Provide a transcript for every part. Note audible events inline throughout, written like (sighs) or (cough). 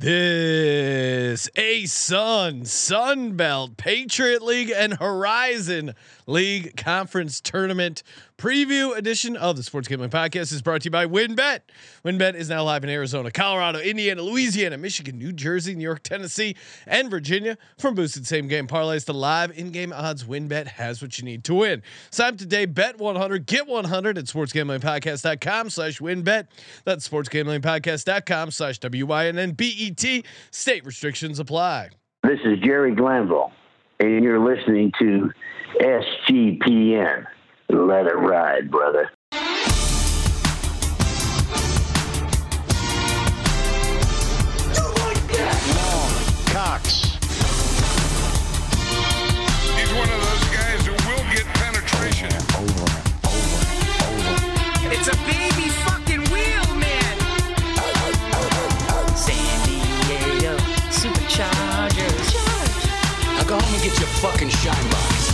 The This a Sun Sun Belt, Patriot League and Horizon League Conference Tournament preview edition of the Sports Gambling Podcast is brought to you by WynnBet. WynnBet is now live in Arizona, Colorado, Indiana, Louisiana, Michigan, New Jersey, New York, Tennessee, and Virginia. From boosted same game parlays to live in-game odds, WynnBet has what you need to win. Sign up today, bet 100, get 100 at sportsgamblingpodcast.com slash WynnBet. That's sportsgamblingpodcast.com slash W-Y-N-N-B-E-T. State restrictions apply. This is Jerry Glanville, and you're listening to SGPN. Let it ride, brother. Fucking shine box.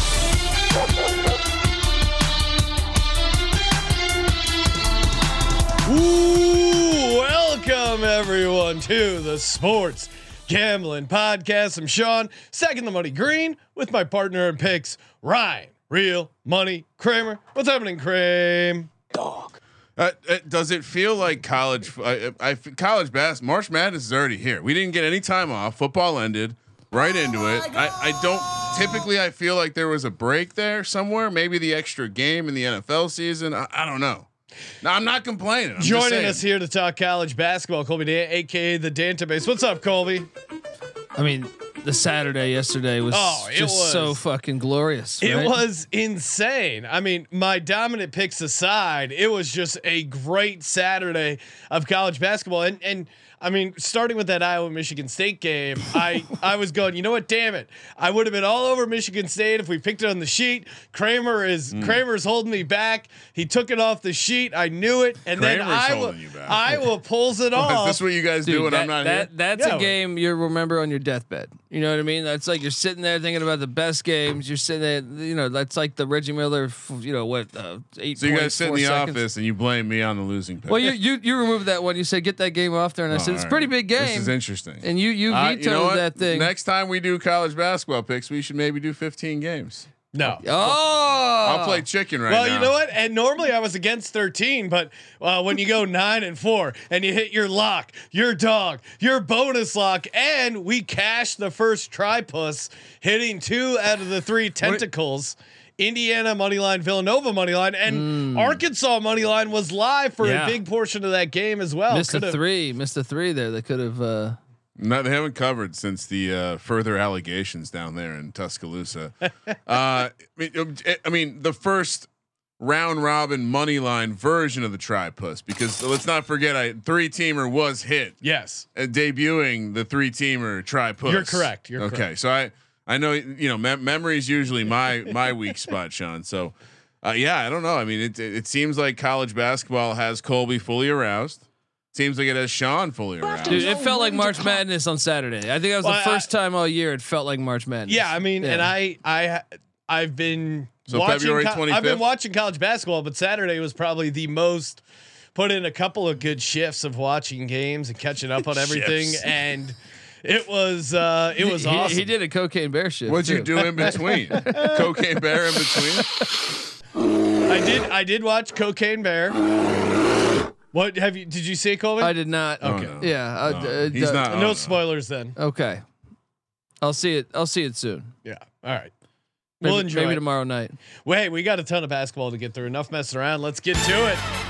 Ooh, welcome everyone to the Sports Gambling Podcast. I'm Sean, second the money green with my partner in picks, Ryan, real money Kramer. What's happening, Kramer? Dog. Uh, uh, does it feel like college? I, I, college bass. March Madness is already here. We didn't get any time off. Football ended right into oh it. I, I don't. Typically, I feel like there was a break there somewhere. Maybe the extra game in the NFL season. I, I don't know. No, I'm not complaining. I'm Joining us here to talk college basketball, Colby Dant, aka the Dantabase. What's up, Colby? I mean, the Saturday yesterday was Oh, just was- so fucking glorious. It was insane. I mean, my dominant picks aside, it was just a great Saturday of college basketball. And and I mean, starting with that Iowa Michigan State game, I (laughs) I was going, you know what? Damn it! I would have been all over Michigan State if we picked it on the sheet. Kramer is Mm. Kramer's holding me back. He took it off the sheet. I knew it, and then Kramer's Iowa holding. Iowa (laughs) pulls it (laughs) off. Is this what you guys Dude, do when that, I'm not that, here? That's Yeah. a game you remember on your deathbed. You know what I mean? That's like you're sitting there thinking about the best games. You're sitting there, you know, that's like the Reggie Miller, you know, what, uh, eight So you guys sit in the seconds. office and you blame me on the losing pick. Well, you, you you removed that one. You said get that game off there, and I Oh, said it's a all pretty big game. This is interesting. and you you Uh, vetoed you know what? that thing. Next time we do college basketball picks, we should maybe do 15 games. no. oh, I'll play chicken right Well, now. you know what? And normally I was against 13, but uh, when you go (laughs) nine and four and you hit your lock, your dog, your bonus lock, and we cashed the first tripus, hitting two out of the three tentacles. Indiana money line, Villanova money line, and Arkansas money line was live for Yeah. a big portion of that game as well. missed a Could've- three, missed a three there. They could have. Uh, No, they haven't covered since the uh, further allegations down there in Tuscaloosa. (laughs) uh, I, mean, um, I mean, the first round robin money line version of the tripus, because let's not forget, I three teamer was hit Yes. uh, debuting the three teamer tripus. You're correct. You're okay. correct. So I I know you know mem- memory is usually my my weak spot, Sean. So uh, yeah, I don't know. I mean, it it it seems like college basketball has Colby fully aroused. Seems like it has Sean fully aroused. dude, it felt like March Madness on Saturday. I think that was Well, the I- first time all year it felt like March Madness. Yeah, I mean, and I, I, I've been So watching. February co- I've been watching college basketball, but Saturday was probably the most. Put in a couple of good shifts of watching games and catching up on (laughs) everything, and it was uh, it was he, awesome. He did a cocaine bear shift. What'd you do in between? (laughs) Cocaine bear in between? I did I did watch Cocaine Bear. What have you? Did you see it, Colby? I did not. Oh, Okay. no. Yeah. uh, No, uh, he's uh, not. no oh, spoilers then. Okay. I'll see it. I'll see it soon. Yeah. All right. Maybe, We'll enjoy maybe it. tomorrow night. Wait, we got a ton of basketball to get through. Enough messing around. Let's get to it.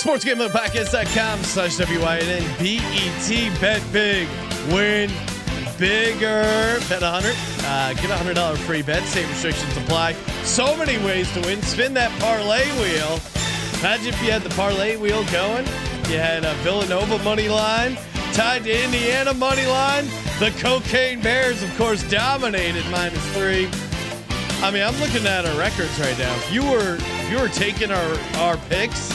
SportsGamblingPodcast.com slash W-Y-N-N-B-E-T. Bet big. Win bigger. Bet 100. Uh, get a $100 free bet. State restrictions apply. So many ways to win. Spin that parlay wheel. Imagine if you had the parlay wheel going. You had a Villanova money line tied to Indiana money line. The Cocaine Bears, of course, dominated minus three. I mean, I'm looking at our records right now. If you were if you were taking our our picks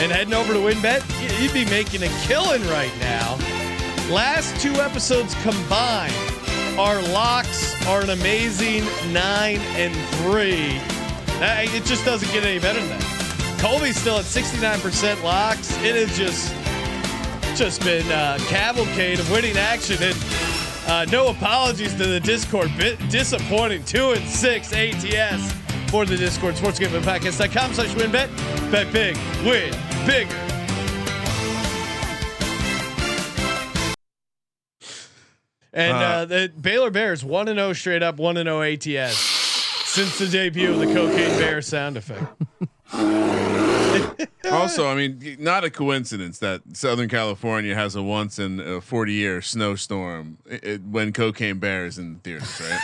and heading over to WynnBet, you'd be making a killing right now. Last two episodes combined, our locks are an amazing nine and three. It just doesn't get any better than that. Colby's still at 69% locks. It is just just been a cavalcade of winning action and uh, no apologies to the Discord. Bit disappointing. Two and six ATS for the Discord. SportsGamblingPodcast.com slash WynnBet. Bet big. Win bigger. And uh, the Baylor Bears 1 and 0 straight up, 1 and 0 ATS since the debut of the Cocaine Bear sound effect. (laughs) (laughs) Also, I mean, not a coincidence that Southern California has a once in a 40 year snowstorm i- i- when Cocaine Bear is in theaters, right?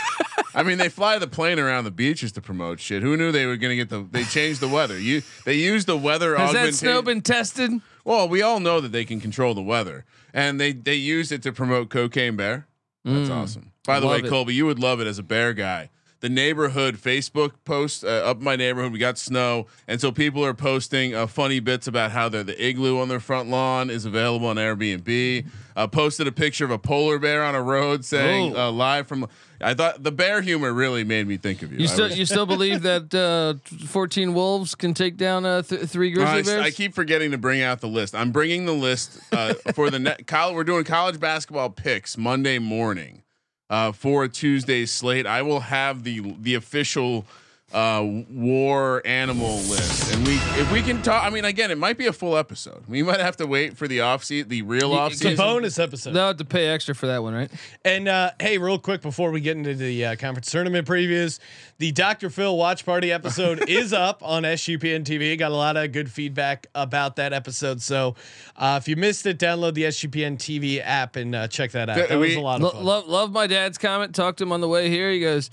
I mean, they fly the plane around the beaches to promote shit. Who knew they were going to get the? They changed the weather. You they used the weather Has that augmentation. snow been tested? well, we all know that they can control the weather, and they they used it to promote Cocaine Bear. That's awesome. By the way, Mm. It. Colby, you would love it as a bear guy. The neighborhood Facebook post uh, up my neighborhood, we got snow, and so people are posting uh, funny bits about how they're the igloo on their front lawn is available on Airbnb. Uh, posted a picture of a polar bear on a road saying Oh. uh, live from. I thought the bear humor really made me think of you. You still you still believe that uh, 14 wolves can take down uh, th- three grizzly I, bears? I keep forgetting to bring out the list. I'm bringing the list uh, for the net. College, (laughs) we're doing college basketball picks Monday morning uh, for a Tuesday slate. I will have the the official uh, war animal list, and we if we can talk. I mean, again, it might be a full episode. We might have to wait for the off season, the real off It's a season. bonus episode. They'll have to pay extra for that one, right? And uh, hey, real quick before we get into the uh, conference tournament previews, the Dr. Phil watch party episode (laughs) is up on SGPN TV. Got a lot of good feedback about that episode. So uh, if you missed it, download the SGPN TV app and uh, check that out. Th- That was a lot of fun. love love my dad's comment. Talked to him on the way here. He goes,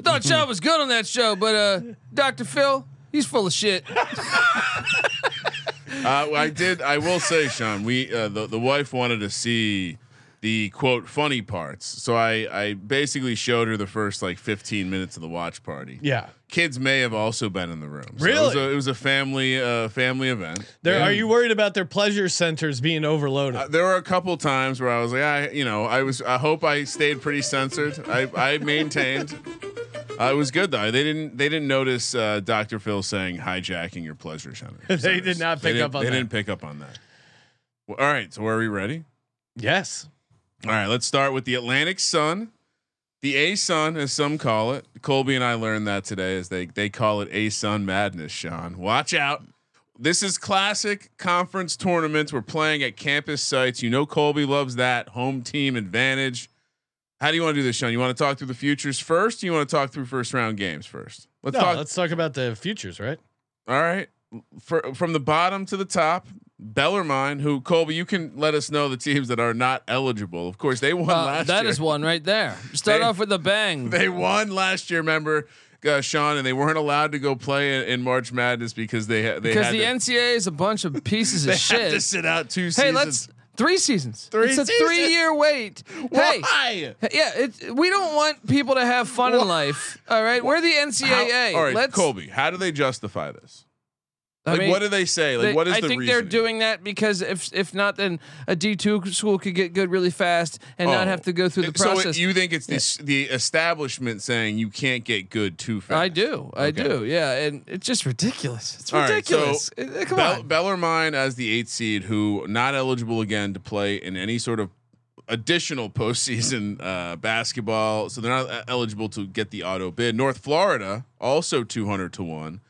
"I thought Mm-hmm. Sean was good on that show, but uh, Dr. Phil, he's full of shit." (laughs) Uh, I did. I will say, Sean, we uh, the the wife wanted to see the quote funny parts, so I I basically showed her the first like 15 minutes of the watch party. yeah. Kids may have also been in the room. So It was Really? a, it was a family uh, family event. There, are you worried about their pleasure centers being overloaded? uh, there were a couple times where I was like, I, you know, I was. I hope I stayed pretty censored. I, I maintained. Uh, it was good though. They didn't. They didn't notice uh, Dr. Phil saying hijacking your pleasure center. (laughs) They did not pick up on that. They that. didn't pick up on that. Well, all right. So are we ready? yes. All right, let's start with the Atlantic Sun, the A Sun, as some call it. Colby and I learned that today, as they they call it A Sun Madness. Sean, watch out. This is classic conference tournaments. We're playing at campus sites. You know Colby loves that home team advantage. How do you want to do this, Sean? You want to talk through the futures first? Or you want to talk through first round games first? Let's No, talk. let's talk about the futures, right? All right, For, from the bottom to the top. Bellarmine, who Colby, you can let us know the teams that are not eligible. Of course, they won Uh, last that year. is one right there. Start They- off with a bang. (laughs) They won last year, remember, uh, Sean, and they weren't allowed to go play in, in March Madness because they ha- they because had the to, NCAA is a bunch of pieces (laughs) of had to shit. sit out two Hey, seasons. let's three seasons. Three it's a seasons? three year wait. Hey, Why? yeah, it, we don't want people to have fun in life. All right, we're the NCAA. How- all right, Let's. Colby, how do they justify this? I mean, what do they say? Like, they- what is I the think reasoning? they're doing that because if if not, then a D two school could get good really fast and not Oh. have to go through the So process. you think it's the, the establishment saying you can't get good too fast? I do, I Okay. do, yeah, and it's just ridiculous. It's All right, ridiculous. so Uh, Come Bell- on, Bellarmine as the eighth seed, who not eligible again to play in any sort of additional postseason uh, basketball, so they're not uh, eligible to get the auto bid. North Florida also two hundred to one.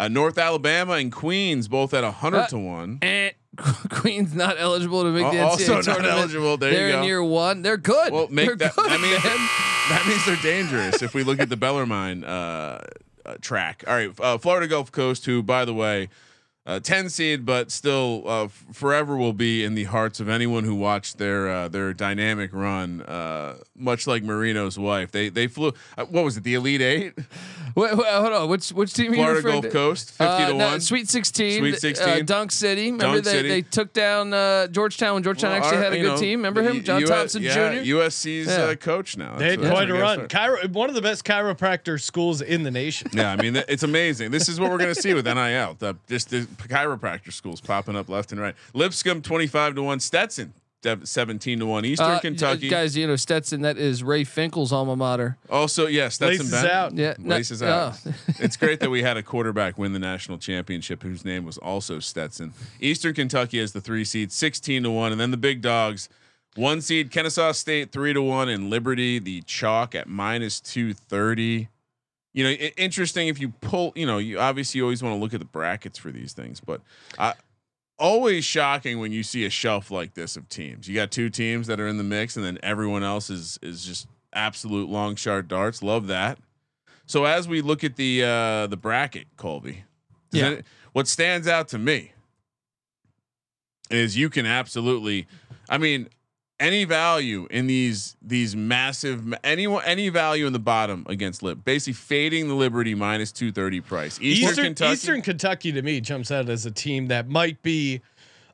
Uh, North Alabama and Queens both at hundred Uh, to one. And (laughs) Queen's not eligible to make the NCAA also not tournament. eligible. There you They're in go. year one. They're good. Well, make They're that. good, that means man. (laughs) that means they're dangerous. if we look at the Bellarmine uh, uh, track. All right, uh, Florida Gulf Coast, who by the way, uh, ten seed, but still uh, f- forever will be in the hearts of anyone who watched their uh, their dynamic run. Uh, much like Marino's wife, they they flew. Uh, what was it? The Elite Eight, Wait, wait, hold on. Which which team? are you Florida referring Gulf to? Coast, fifty Uh, to no, one. Sweet Sixteen. Sweet Uh, 16. Dunk City. Remember Dunk they, City. they took down uh, Georgetown when Georgetown Well, actually our- had a good know, team. Remember him, John U- Thompson yeah, Jr. USC's Yeah. uh, coach now. They had That's- quite a run. Chiro, one of the best chiropractor schools in the nation. Yeah, I mean th- it's amazing. This is what we're going to see with NIL. The, just the chiropractor schools popping up left and right. Lipscomb twenty five to one. Stetson dev- seventeen to one. Eastern Uh, Kentucky. guys, you know Stetson. That is Ray Finkle's alma mater. Also, yes, that's Laces out. Yeah, no- Laces out. oh. (laughs) it's great that we had a quarterback win the national championship whose name was also Stetson. Eastern Kentucky as the three seed, sixteen to one, and then the big dogs, one seed Kennesaw State three to one, and Liberty the chalk at minus two thirty. You know, i- interesting if you pull. You know, you obviously you always want to look at the brackets for these things, but I. Always shocking when you see a shelf like this of teams. You got two teams that are in the mix, and then everyone else is is just absolute long shot darts. Love that. So as we look at the uh the bracket, Colby, Yeah. it- what stands out to me is you can absolutely, I mean, any value in these these massive any any value in the bottom against Lib, basically fading the Liberty minus two thirty price. Eastern, Eastern Kentucky, Eastern Kentucky to me jumps out as a team that might be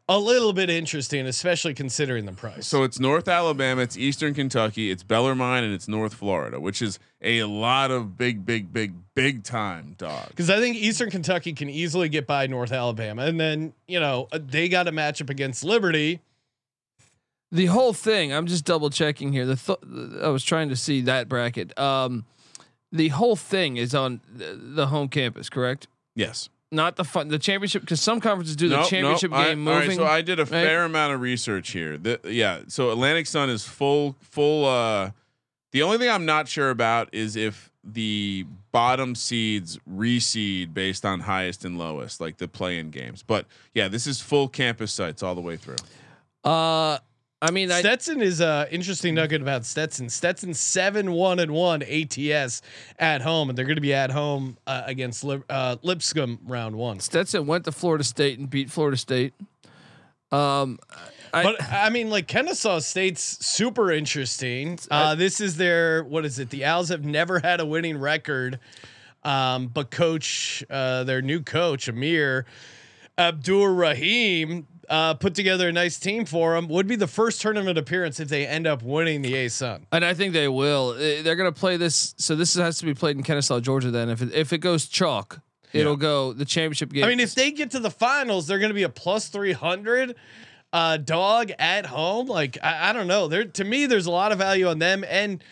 a little bit interesting, especially considering the price. So it's North Alabama, it's Eastern Kentucky, it's Bellarmine, and it's North Florida, which is a lot of big, big, big, big time dogs. because I think Eastern Kentucky can easily get by North Alabama, and then you know they got a matchup against Liberty. The whole thing. I'm just double checking here. The th- I was trying to see that bracket. Um, the whole thing is on the, the home campus, correct? Yes. Not the fun, the championship, because some conferences do the Nope, championship nope. I- game all right, moving. so I did a fair amount of research here. The, yeah. So Atlantic Sun is full, full. Uh, the only thing I'm not sure about is if the bottom seeds reseed based on highest and lowest, like the play-in games. But yeah, this is full campus sites all the way through. uh, I mean, I, Stetson is a interesting nugget about Stetson. Stetson seven one and one ATS at home, and they're going to be at home uh, against Lip, uh, Lipscomb round one. Stetson went to Florida State and beat Florida State. Um, I, But I mean, like Kennesaw State's super interesting. Uh, this is their what is it? The Owls have never had a winning record, um, but coach, uh, their new coach Amir Abdur-Rahim, uh, put together a nice team for them. Would be the first tournament appearance if they end up winning the A Sun. And I think they will. They're going to play this. So this has to be played in Kennesaw, Georgia. Then, if it, if it goes chalk, it'll go the championship game. I mean, if they get to the finals, they're going to be a plus three hundred uh, dog at home. Like I, I don't know. There to me, there's a lot of value on them and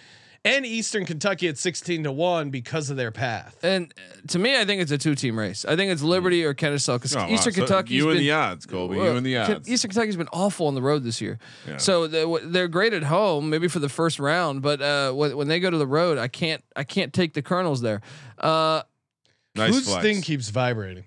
and Eastern Kentucky at sixteen to one because of their path. and uh, to me, I think it's a two-team race. I think it's Liberty or Kennesaw because Oh, wow. Eastern So Kentucky. you and the odds, Colby. you and the odds. Eastern Kentucky's been awful on the road this year. Yeah. So they're, they're great at home, maybe for the first round, but uh, when, when they go to the road, I can't I can't take the Colonels there. Uh, nice Whose flex. thing keeps vibrating?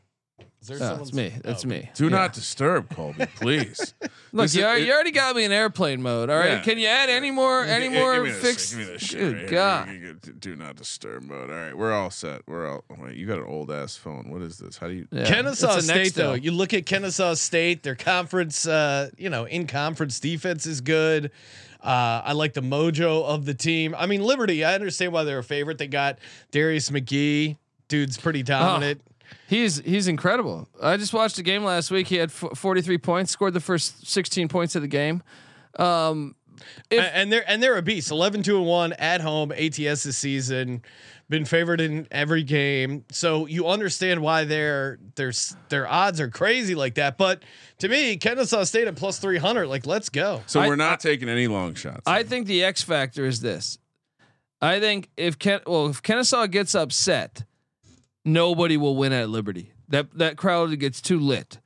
Is there oh, someone's- it's me. That's oh. me. Do Yeah. not disturb, Colby, please. (laughs) Look, This you, is- already, it- you already got me in airplane mode. All right, Yeah. can you add any more? Any Give- give more me this fix? Give me this shit. Good right. God. You get- Do not disturb mode. All right, we're all set. We're all. Wait, you got an old ass phone. What is this? How do you? Yeah. Kennesaw It's State though, Nextel. you look at Kennesaw State, their conference, uh, you know, in conference defense is good. Uh, I like the mojo of the team. I mean, Liberty, I understand why they're a favorite. They got Darius McGhee, dude's pretty dominant. He's he's incredible. I just watched a game last week. He had f- 43 points, scored the first 16 points of the game. Um, if- A- and they're and they're a beast. 11 2 and 1 at home ATS this season. Been favored in every game. So you understand why their their their odds are crazy like that. But to me, Kennesaw State at plus 300, like let's go. So I- we're not taking any long shots. I think the X factor is this. I think if Ken, well, if Kennesaw gets upset, nobody will win at Liberty. That that crowd gets too lit.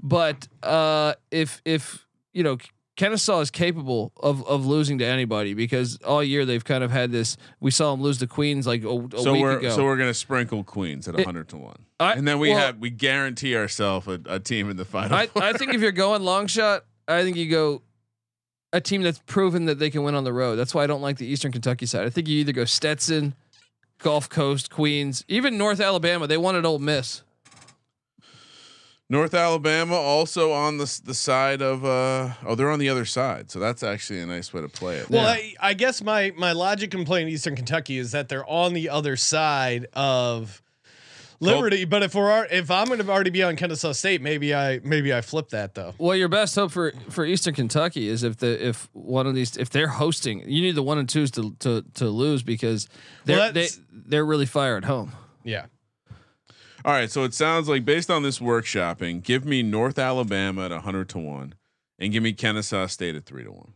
But uh, if if you know Kennesaw is capable of of losing to anybody because all year they've kind of had this. We saw them lose to Queens like a, a so week we're ago. so we're gonna sprinkle Queens at hundred to one, I- and then we well- have we guarantee ourselves a, a team in the final. I, I think if you're going long shot, I think you go a team that's proven that they can win on the road. That's why I don't like the Eastern Kentucky side. I think you either go Stetson, Gulf Coast, Queens, even North Alabama. They wanted Ole Miss. North Alabama also on the the side of uh oh they're on the other side, so that's actually a nice way to play it. Well, Yeah. I, I guess my my logic in playing Eastern Kentucky is that they're on the other side of Liberty. but if we're if I'm going to already be on Kennesaw State, maybe I maybe I flip that though. Well, your best hope for for Eastern Kentucky is if the if one of these if they're hosting, you need the one and twos to to to lose because they're Well, they they're really fire at home. Yeah. All right, so it sounds like based on this workshopping, give me North Alabama at hundred to one, and give me Kennesaw State at three to one.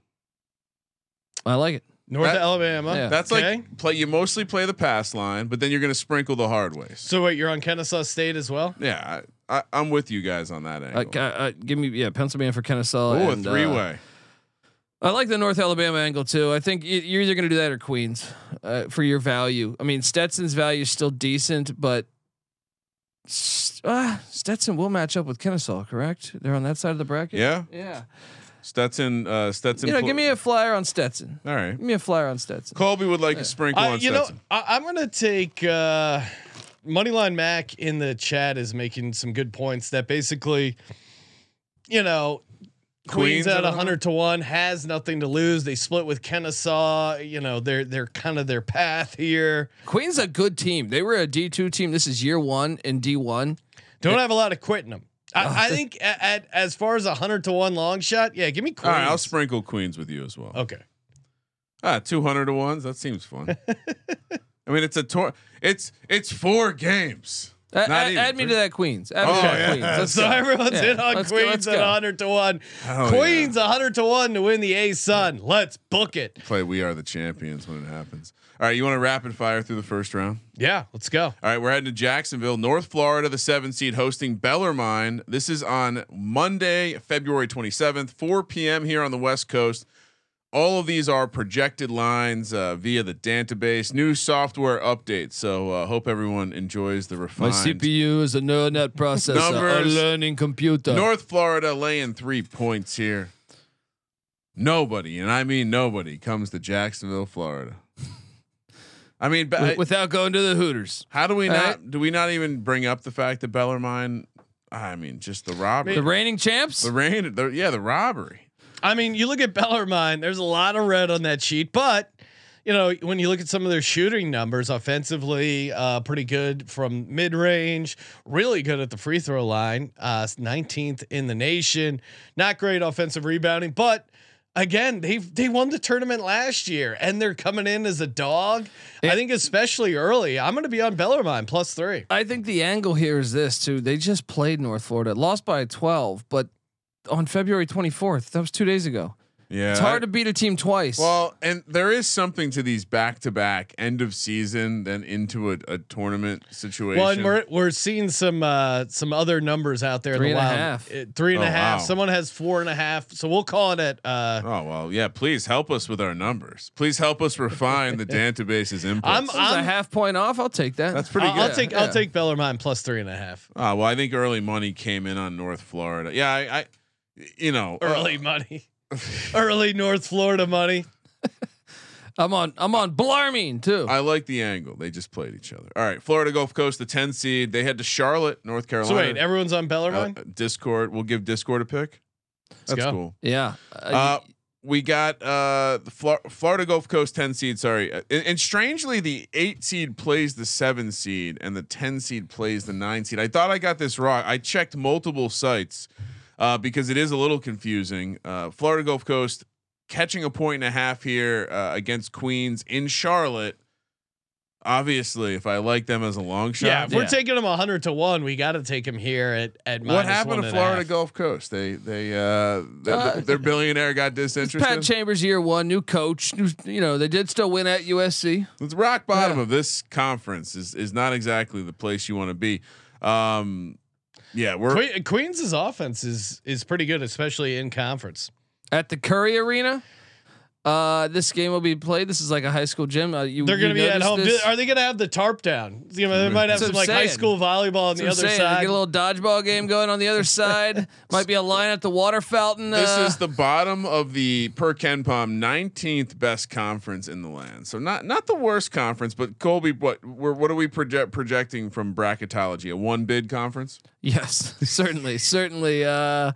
I like it. North That- Alabama. Yeah. That's Okay. like play. You mostly play the pass line, but then you're going to sprinkle the hard ways. So wait, you're on Kennesaw State as well? Yeah, I, I, I'm with you guys on that Uh, angle. ca- uh, give me yeah, Pennsylvania for Kennesaw. Oh, a and, uh, three way. I like the North Alabama angle too. I think you're either going to do that or Queens uh, for your value. I mean, Stetson's value is still decent, but S- uh, Stetson will match up with Kennesaw, correct? They're on that side of the bracket. yeah, yeah. Stetson. Uh, Stetson. You know, pl- give me a flyer on Stetson. All right. Give me a flyer on Stetson. Colby would like a sprinkle Uh, on you know, Stetson. I, I'm gonna take uh, Moneyline Mac in the chat is making some good points that basically, you know, Queens, Queens at at hundred to one has nothing to lose. They split with Kennesaw. You know, they're they're kind of their path here. Queens a good team. They were a D two team. This is year one in D one. Don't have a lot of quitting them. Oh, I, I think at, at as far as a hundred to one long shot, yeah, give me Queens. All right, I'll sprinkle Queens with you as well. okay. Ah, two hundred to ones. That seems fun. (laughs) I mean, it's a tour. It's it's four games. Uh, Not add, even add me three. to that Queens. Add me Oh, to yeah. Queens. Let's so go. everyone's Yeah, in on let's Queens let's at hundred to one. Hell Queens hundred to one to win the A Sun. Let's book it. Play We Are the Champions when it happens. All right, you want to rapid fire through the first round? Yeah, let's go. All right, we're heading to Jacksonville, North Florida, the seven seed hosting Bellarmine. This is on Monday, February 27th, 4 p.m. here on the West Coast. All of these are projected lines uh, via the database, new software update. So uh, hope everyone enjoys the My. CPU is a neural net processor, a learning computer. North Florida laying three points here. Nobody, and I mean nobody, comes to Jacksonville, Florida. I mean, ba- Wi- without going to the Hooters. how do we Right. not? Do we not even bring up the fact that Bellarmine? I mean, just the robbery, The reigning champs. the rain, the, yeah, the robbery. I mean, you look at Bellarmine, there's a lot of red on that sheet, but you know, when you look at some of their shooting numbers offensively, uh, pretty good from mid range, really good at the free throw line, uh, 19th in the nation. Not great offensive rebounding, but again, they they won the tournament last year and they're coming in as a dog. I think especially early. I'm going to be on Bellarmine plus three. I think the angle here is this too. They just played North Florida, lost by 12, but on February 24th, that was two days ago. Yeah, It's hard to beat a team twice. Well, and there is something to these back-to-back end of season, then into a, a tournament situation. Well, and we're we're seeing some uh, some other numbers out there. Three in and the a half. Uh, three and a Oh, half. wow. Someone has four and a half. So we'll call it at. Uh, Oh well, yeah. Please help us with our numbers. Please help us refine the (laughs) database's inputs. I'm- That was a I'm- half point off. I'll take that. That's pretty I'll, good. I'll take Yeah. I'll take Bellarmine plus three and a half. Oh well, I think early money came in on North Florida. Yeah, I, I you know, uh, Early money, (laughs) early North Florida money. (laughs) I'm on. I'm on Bellarmine too. I like the angle. They just played each other. All right, Florida Gulf Coast, the 10 seed. They head to Charlotte, North Carolina. So wait, everyone's on Uh, Bellarmine. Discord. We'll give Discord a pick. That's go. cool. yeah. Uh, Uh, we got uh, the Flor- Florida Gulf Coast 10 seed. Sorry, Uh, and, and strangely, the eight seed plays the seven seed, and the 10 seed plays the nine seed. I thought I got this wrong. I checked multiple sites uh, because it is a little confusing. Uh, Florida Gulf Coast catching a point and a half here uh, against Queens in Charlotte. Obviously, if I like them as a long shot, yeah, if we're yeah. taking them hundred to one, we got to take them here at at. What minus happened one to Florida. Gulf Coast? They they uh, th- Uh, their billionaire got disinterested. Pat Chambers year one, new coach. New, you know they did still win at USC. The rock bottom Yeah. of this conference is is not exactly the place you want to be. Um, yeah, we're Que- Queens' offense is is pretty good, especially in conference. at the Curry Arena. Uh, this game will be played. This is like a high school gym. Uh, you, They're going to be at home. this? Are they going to have the tarp down? You know, they might have That's some like I'm high school volleyball on the That's what other saying. side. Get a little dodgeball game going on the other (laughs) side. Might be a line at the water fountain. this uh, is the bottom of the per KenPom 19th best conference in the land. So not not the worst conference, but Colby, what we're what are we project projecting from bracketology? A one bid conference? Yes, (laughs) certainly, certainly. Uh,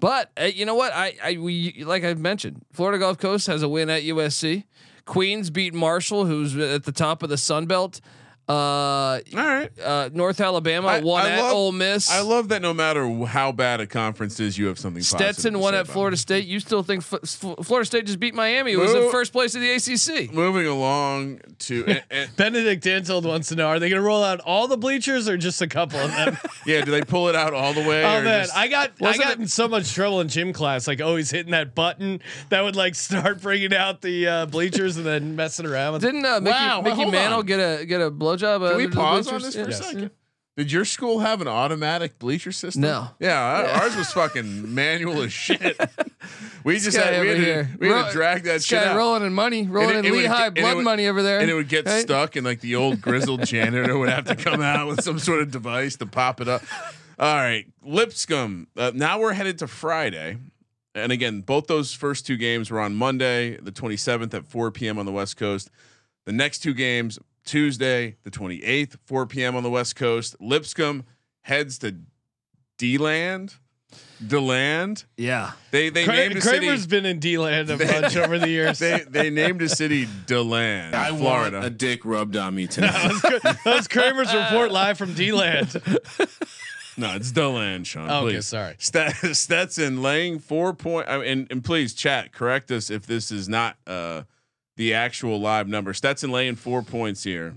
but uh, you know what? I, I, we, like I mentioned, Florida Gulf Coast has a win at USC. Queens beat Marshall, who's at the top of the Sun Belt. Uh, All right. uh, North Alabama I- won I at love- Ole Miss. I love that no matter how bad a conference is, you have something. positive Stetson to won at Florida it. State. You still think F- F- Florida State just beat Miami? It was in Move- first place of the ACC. Moving along to and, and- (laughs) Benedict Antold wants to know: Are they going to roll out all the bleachers or just a couple of them? (laughs) yeah, do they pull it out all the way? oh or man, just- I got I got it- in so much trouble in gym class, like always hitting that button that would like start bringing out the uh, bleachers and then messing around with. Didn't uh, Mickey, Wow, Mickey hold Mantle on. get a get a blowjob? Can we pause on this for a Yes. second? Did your school have an automatic bleacher system? No. Yeah, our- ours was fucking manual as shit. (laughs) We just had we had, to, we had to drag that shit out. rolling in money, rolling it- in it Lehigh blood would- money over there, and it would get right? stuck, and like the old grizzled (laughs) janitor would have to come out with some sort of device to pop it up. All right, Lipscomb. Uh, now we're headed to Friday, and again, both those first two games were on Monday, the 27th at 4 p.m. on the West Coast. The next two games, Tuesday, the 28th, 4 p.m. on the West Coast. Lipscomb heads to D-land, Deland. Yeah, They they Kra- named a city. Kramer's been in D land a (laughs) bunch over the years. (laughs) They they named a city Deland, I Florida. want a dick rubbed on me (laughs) tonight. that was Kramer's report live from D land. No, it's Deland, Sean. Okay, please. sorry. Stet- Stetson laying four point. I mean, and, and please chat correct us if this is not uh, the actual live number. Stetson laying four points here.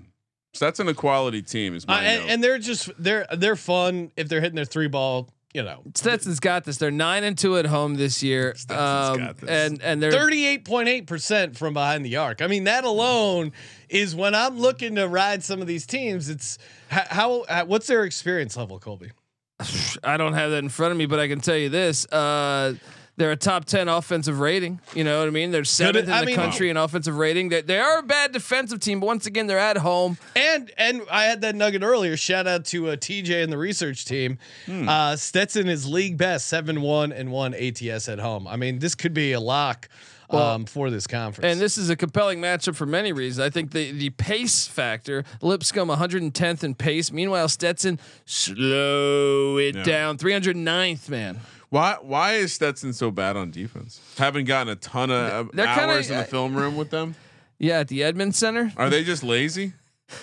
Stetson a quality team is Uh, my and, note. and they're just they're they're fun if they're hitting their three ball. You know, Stetson's got this. They're nine and two at home this year, Stetson's um, got this. and and they're thirty-eight point eight percent from behind the arc. I mean, that alone is when I'm looking to ride some of these teams. It's how, how, how what's their experience level, Colby? (sighs) I don't have that in front of me, but I can tell you this: uh, they're a top ten offensive rating. You know what I mean? They're seventh in I the mean- country in offensive rating. They, they are a bad defensive team, but once again, they're at home. And and I had that nugget earlier. Shout out to uh, TJ and the research team. Uh, Stetson is league best, seven one and one ATS at home. I mean, this could be a lock um, for this conference. And this is a compelling matchup for many reasons. I think the the pace factor, Lipscomb 110th in pace. Meanwhile, Stetson slow it Yeah. down, 309th man. Why why is Stetson so bad on defense? Haven't gotten a ton of They're hours kinda- in the uh, film room with them. Yeah, at the Edmond Center. Are they just lazy? (laughs)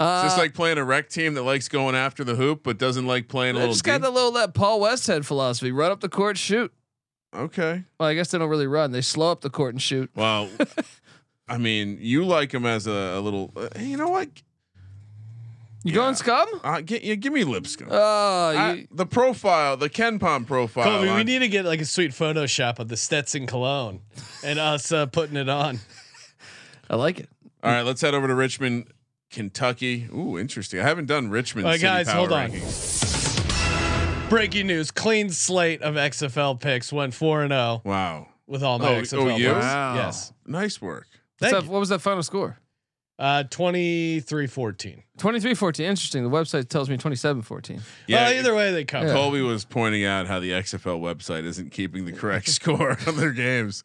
Uh, It's just like playing a rec team that likes going after the hoop but doesn't like playing a little. just got the little that Paul Westhead philosophy: run up the court, shoot. okay. Well, I guess they don't really run; they slow up the court and shoot. Well, (laughs) I mean, you like him as a, a little. Uh, you know what? You Yeah. going scum? Uh, get, yeah, give me Lipscomb. Oh, I- you, the profile, the KenPom profile. Colby, we need to get like a sweet Photoshop of the Stetson cologne and us uh, putting it on. I like it. All right, let's head over to Richmond, Kentucky. Ooh, interesting. I haven't done Richmond. All right, City guys, Power hold on. rankings. Breaking news: clean slate of XFL picks went four and zero Wow, with all my Oh, XFL oh, you? picks. Wow. Yes, nice work. What's Thank that, you. what was that final score? Uh, 23-14. 23-14. Interesting. The website tells me 27-14. Yeah, well, either way they come. Colby was pointing out how the XFL website isn't keeping the correct (laughs) score on their games,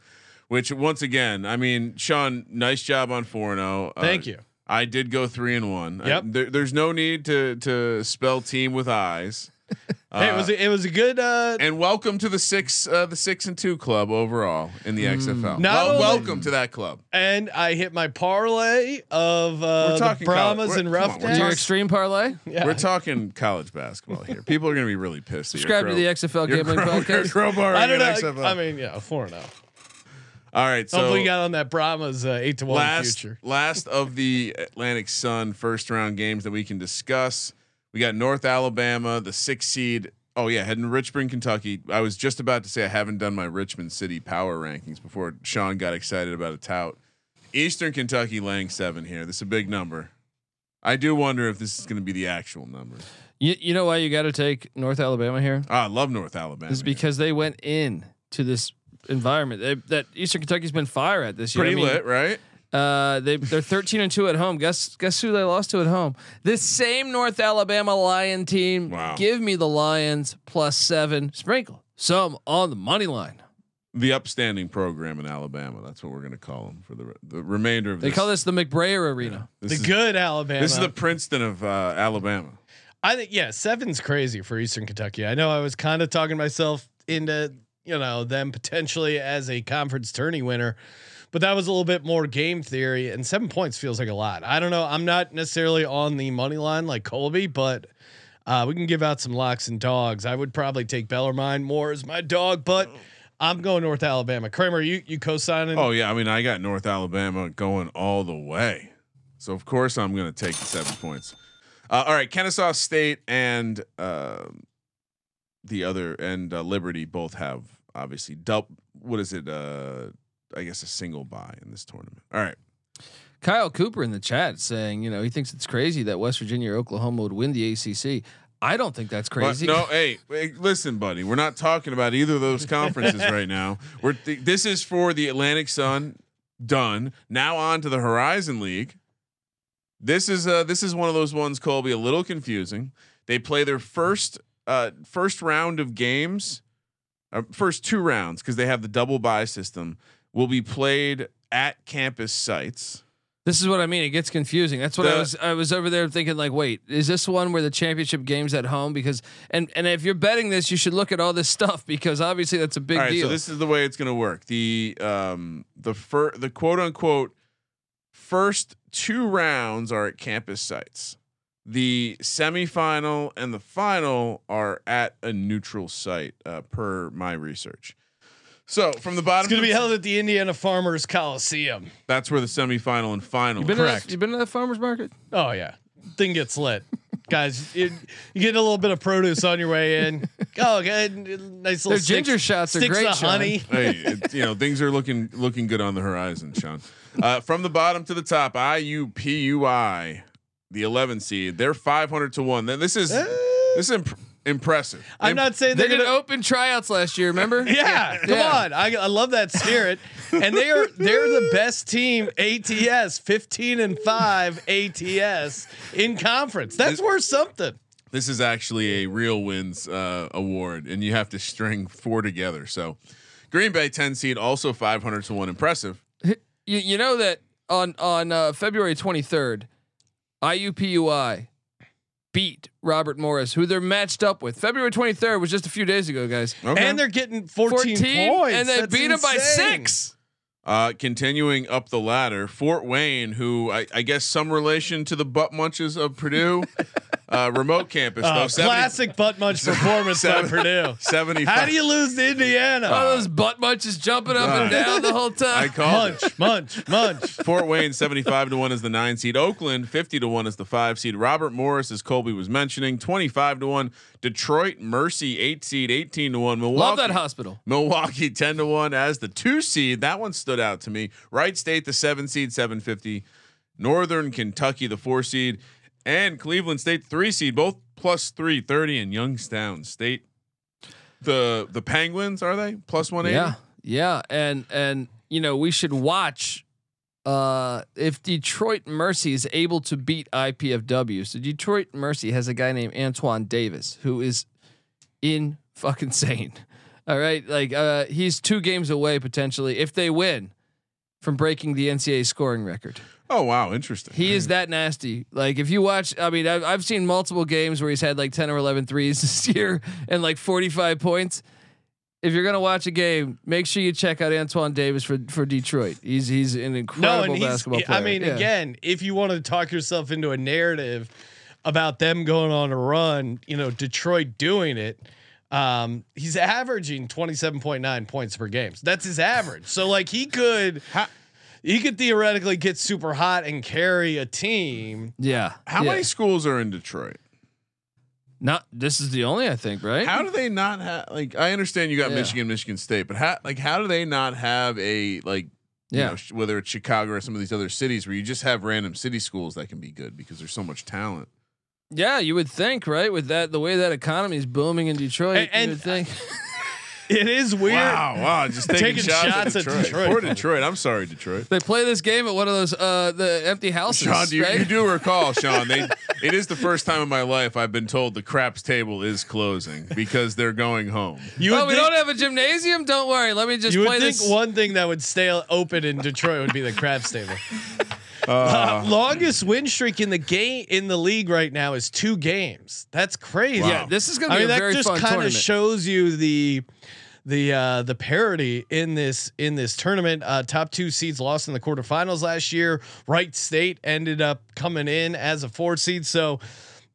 which once again, I mean, Sean, nice job on four and zero. Thank you. I did go three and one. I- Yep. there, there's no need to to spell team with eyes. (laughs) Hey, it was a, it was a good. Uh, and welcome to the six uh, the six and two club overall in the XFL. Not Well, only- welcome to that club. and I hit my parlay of uh, We're talking the Brahmas and we're- Rough on, Your extreme parlay? Yeah. We're talking college basketball here. People are going to be really pissed. that you're Subscribe to the XFL gambling crow- you're podcast. crowbarring I don't know. XFL. I mean, yeah, four and zero. All right, so Hopefully, you got on that Brahmas uh, eight to one last future. last of the Atlantic Sun first round games that we can discuss. We got North Alabama, the six seed. Oh yeah, heading to Richmond, Kentucky. I was just about to say I haven't done my Richmond City power rankings before Sean got excited about a tout. Eastern Kentucky laying seven here. This is a big number. I do wonder if this is going to be the actual number. You, you know why you got to take North Alabama here? Ah, I love North Alabama. Is because they went in to this environment they, that Eastern Kentucky's been fire at this year. pretty I mean, lit, right? Uh, they they're 13 and two at home. Guess guess who they lost to at home? This same North Alabama Lion team. Wow. Give me the Lions plus seven. Sprinkle some on the money line. The upstanding program in Alabama. That's what we're going to call them for the re- the remainder of this. They this. call this the McBrayer Arena. this The is, good Alabama. This is the Princeton of uh, Alabama. I think yeah, seven's crazy for Eastern Kentucky. I know I was kind of talking myself into you know them potentially as a conference tourney winner, but that was a little bit more game theory. And seven points feels like a lot. I don't know. I'm not necessarily on the money line like Colby, but uh, we can give out some locks and dogs. I would probably take Bellarmine more as my dog, but I'm going North Alabama. Kramer, you you co-signing? Oh yeah, I mean I got North Alabama going all the way, so of course I'm going to take the seven points. Uh, all right, Kennesaw State and uh, the other and uh, Liberty both have obviously double. What is it? I guess a single buy in this tournament. All right, Kyle Cooper in the chat saying, you know, he thinks it's crazy that West Virginia or Oklahoma would win the ACC. I don't think that's But crazy. no, hey, hey, listen, buddy. We're not talking about either of those conferences right now. (laughs) We're th- this is for the Atlantic Sun. Done. Now on to the Horizon League. This is uh this is one of those ones, Colby, a little confusing. They play their first uh first round of games, uh, first two rounds because they have the double buy system. Will be played at campus sites. This is what I mean. It gets confusing. That's what I was. I was over there thinking, like, wait, is this one where the championship game's at home? Because and and if you're betting this, you should look at all this stuff (laughs) because obviously that's a big All right, deal. so this is the way it's going to work. The um the fir- the quote unquote first two rounds are at campus sites. The semifinal and the final are at a neutral site, uh, per my research. So from the bottom, it's going to to be held at the Indiana Farmers Coliseum. That's where the semifinal and final. you been correct. that, you been to that farmers market? Oh yeah, thing gets lit, (laughs) guys. You, you get a little bit of produce on your way in. (laughs) Oh, good, nice little Their sticks- ginger shots are sticks great, of Sean. honey. hey, it, you know things are looking looking good on the horizon, Sean. Uh, from the bottom to the top, IUPUI, the 11 seed, they're 500 to one. Then this is this is imp- impressive. I'm Imp- not saying They they're did gonna. open tryouts last year. Remember? (laughs) Yeah, come Yeah. on. I, I love that spirit. And they are they're the best team ATS, 15 and 5 ATS in conference. That's worth something. This is actually a real wins uh, award, and you have to string four together. So, Green Bay 10 seed, also 500 to one, impressive. (laughs) You, you know that on on uh, February 23rd, IUPUI beat Robert Morris, who they're matched up with. February 23rd was just a few days ago, guys. Okay. And they're getting 14, 14 points. and they That's beat him by six. Uh, continuing up the ladder, Fort Wayne, who I, I guess some relation to the butt munches of Purdue, (laughs) uh, remote campus Oh, though. 70 classic butt munch (laughs) performance by Seven- Purdue. 75. How do you lose to Indiana? All those butt munches jumping up and Uh, down the whole time. I call called it. munch, munch, munch. (laughs) Fort Wayne 75 to 1 is the 9 seed. Oakland 50 to 1 is the 5 seed. Robert Morris as Colby was mentioning 25 to 1. Detroit Mercy 8 seed 18 to 1. Milwaukee Love that hospital. Milwaukee 10 to 1 as the 2 seed. That one stood out to me. Wright State the 7 seed 750. Northern Kentucky the 4 seed and Cleveland State 3 seed both plus 330 and Youngstown State the the Penguins are they? Plus 180? Yeah, yeah, and and you know we should watch uh if Detroit Mercy is able to beat IPFW. So Detroit Mercy has a guy named Antoine Davis who is in fucking sane. (laughs) All right, like uh he's two games away potentially if they win from breaking the NCAA scoring record. Oh wow, interesting. He is that nasty. Like if you watch, I mean, I've, I've seen multiple games where he's had like 10 or 11 threes (laughs) this year and like 45 points. If you're gonna watch a game, make sure you check out Antoine Davis for for Detroit. He's he's an incredible and he's. basketball player. I mean, Yeah. again, if you want to talk yourself into a narrative about them going on a run, you know, Detroit doing it. Um, he's averaging 27.9 points per game. So that's his average. So like he could he could theoretically get super hot and carry a team. yeah. How yeah. many schools are in Detroit? Not this is the only I think, right? How do they not have like I understand you got Yeah. Michigan, Michigan State, but how like how do they not have a like you Yeah. know, sh- whether it's Chicago or some of these other cities where you just have random city schools that can be good because there's so much talent. yeah, you would think, right? With that, the way that economy is booming in Detroit, And- and- you would think. It is weird. Wow, wow, just (laughs) taking, Taking shots, shots at at Detroit. Detroit. Poor Detroit. I'm sorry, Detroit. They play this game at one of those uh the empty houses. Sean, do you, right? you do (laughs) recall, Sean? They it is the first time in my life I've been told the craps table is closing because they're going home. You oh, we think, don't have a gymnasium. Don't worry. Let me just you play would think this. one thing that would stay open in Detroit would be the craps table. (laughs) Uh, (laughs) longest win streak in the game in the league right now is two games. That's crazy. Wow. yeah, this is gonna. I mean, that just kind of shows you the the uh, the parity in this in this tournament. Uh, top two seeds lost in the quarterfinals last year. Wright State ended up coming in as a four seed. So,